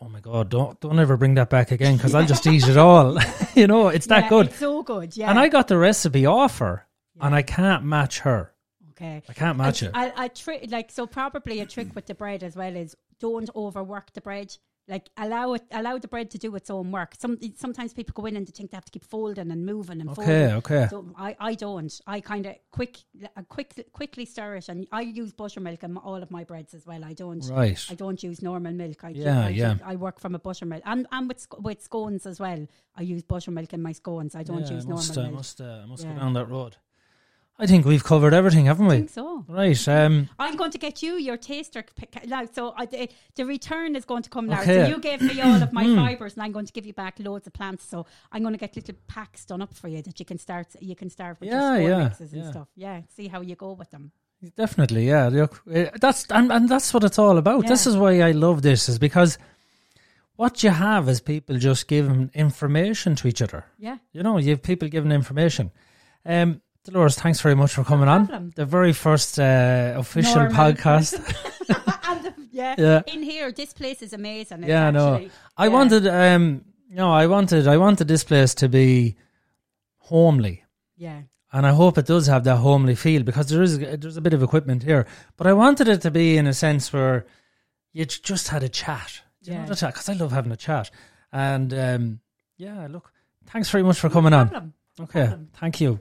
Oh my god! Don't don't ever bring that back again because I'll just eat it <laughs> all. <laughs> you know, it's that Yeah, good. It's so good. Yeah. And I got the recipe off her, and I can't match her. okay. I can't match I, it. I, I tri- like so probably a trick with the bread as well is don't overwork the bread. Like allow it, allow the bread to do its own work. Some sometimes people go in and they think they have to keep folding and moving and Okay, folding. okay. So I, I don't. I kind of quick, quick, quickly stir it, and I use buttermilk in all of my breads as well. I don't. Right. I don't use normal milk. I Yeah, I, yeah. I work from a buttermilk, and and with with scones as well. I use buttermilk in my scones. I don't Yeah, use I must, normal uh, milk. must, uh, I must Yeah. go down that road. I think we've covered everything, haven't I we? think so. Right. Um, I'm going to get you your taster p- p- now. So I, the, the return is going to come now. Okay. Hmm. So you gave me all of my <clears throat> fibers, and I'm going to give you back loads of plants. So I'm going to get little packs done up for you that you can start. You can start with Yeah, your yeah, mixes and yeah. stuff. Yeah, see how you go with them. definitely, yeah. Uh, that's and, and that's what it's all about. This is why I love this, is because what you have is people just giving information to each other. Yeah. You know, you have people giving information. Um, Dolores, thanks very much for coming on. The very first uh, official Normal. podcast. the, <laughs> <laughs> yeah, Yeah. in here, this place is amazing. It's yeah, no. actually, I yeah. wanted, um, no, I wanted, I wanted this place to be homely. Yeah, and I hope it does have that homely feel because there is there's a bit of equipment here. But I wanted it to be in a sense where you just had a chat. Yeah. know? Because I love having a chat. And um, yeah, look, thanks very much for coming on. problem. Okay, problem. thank you.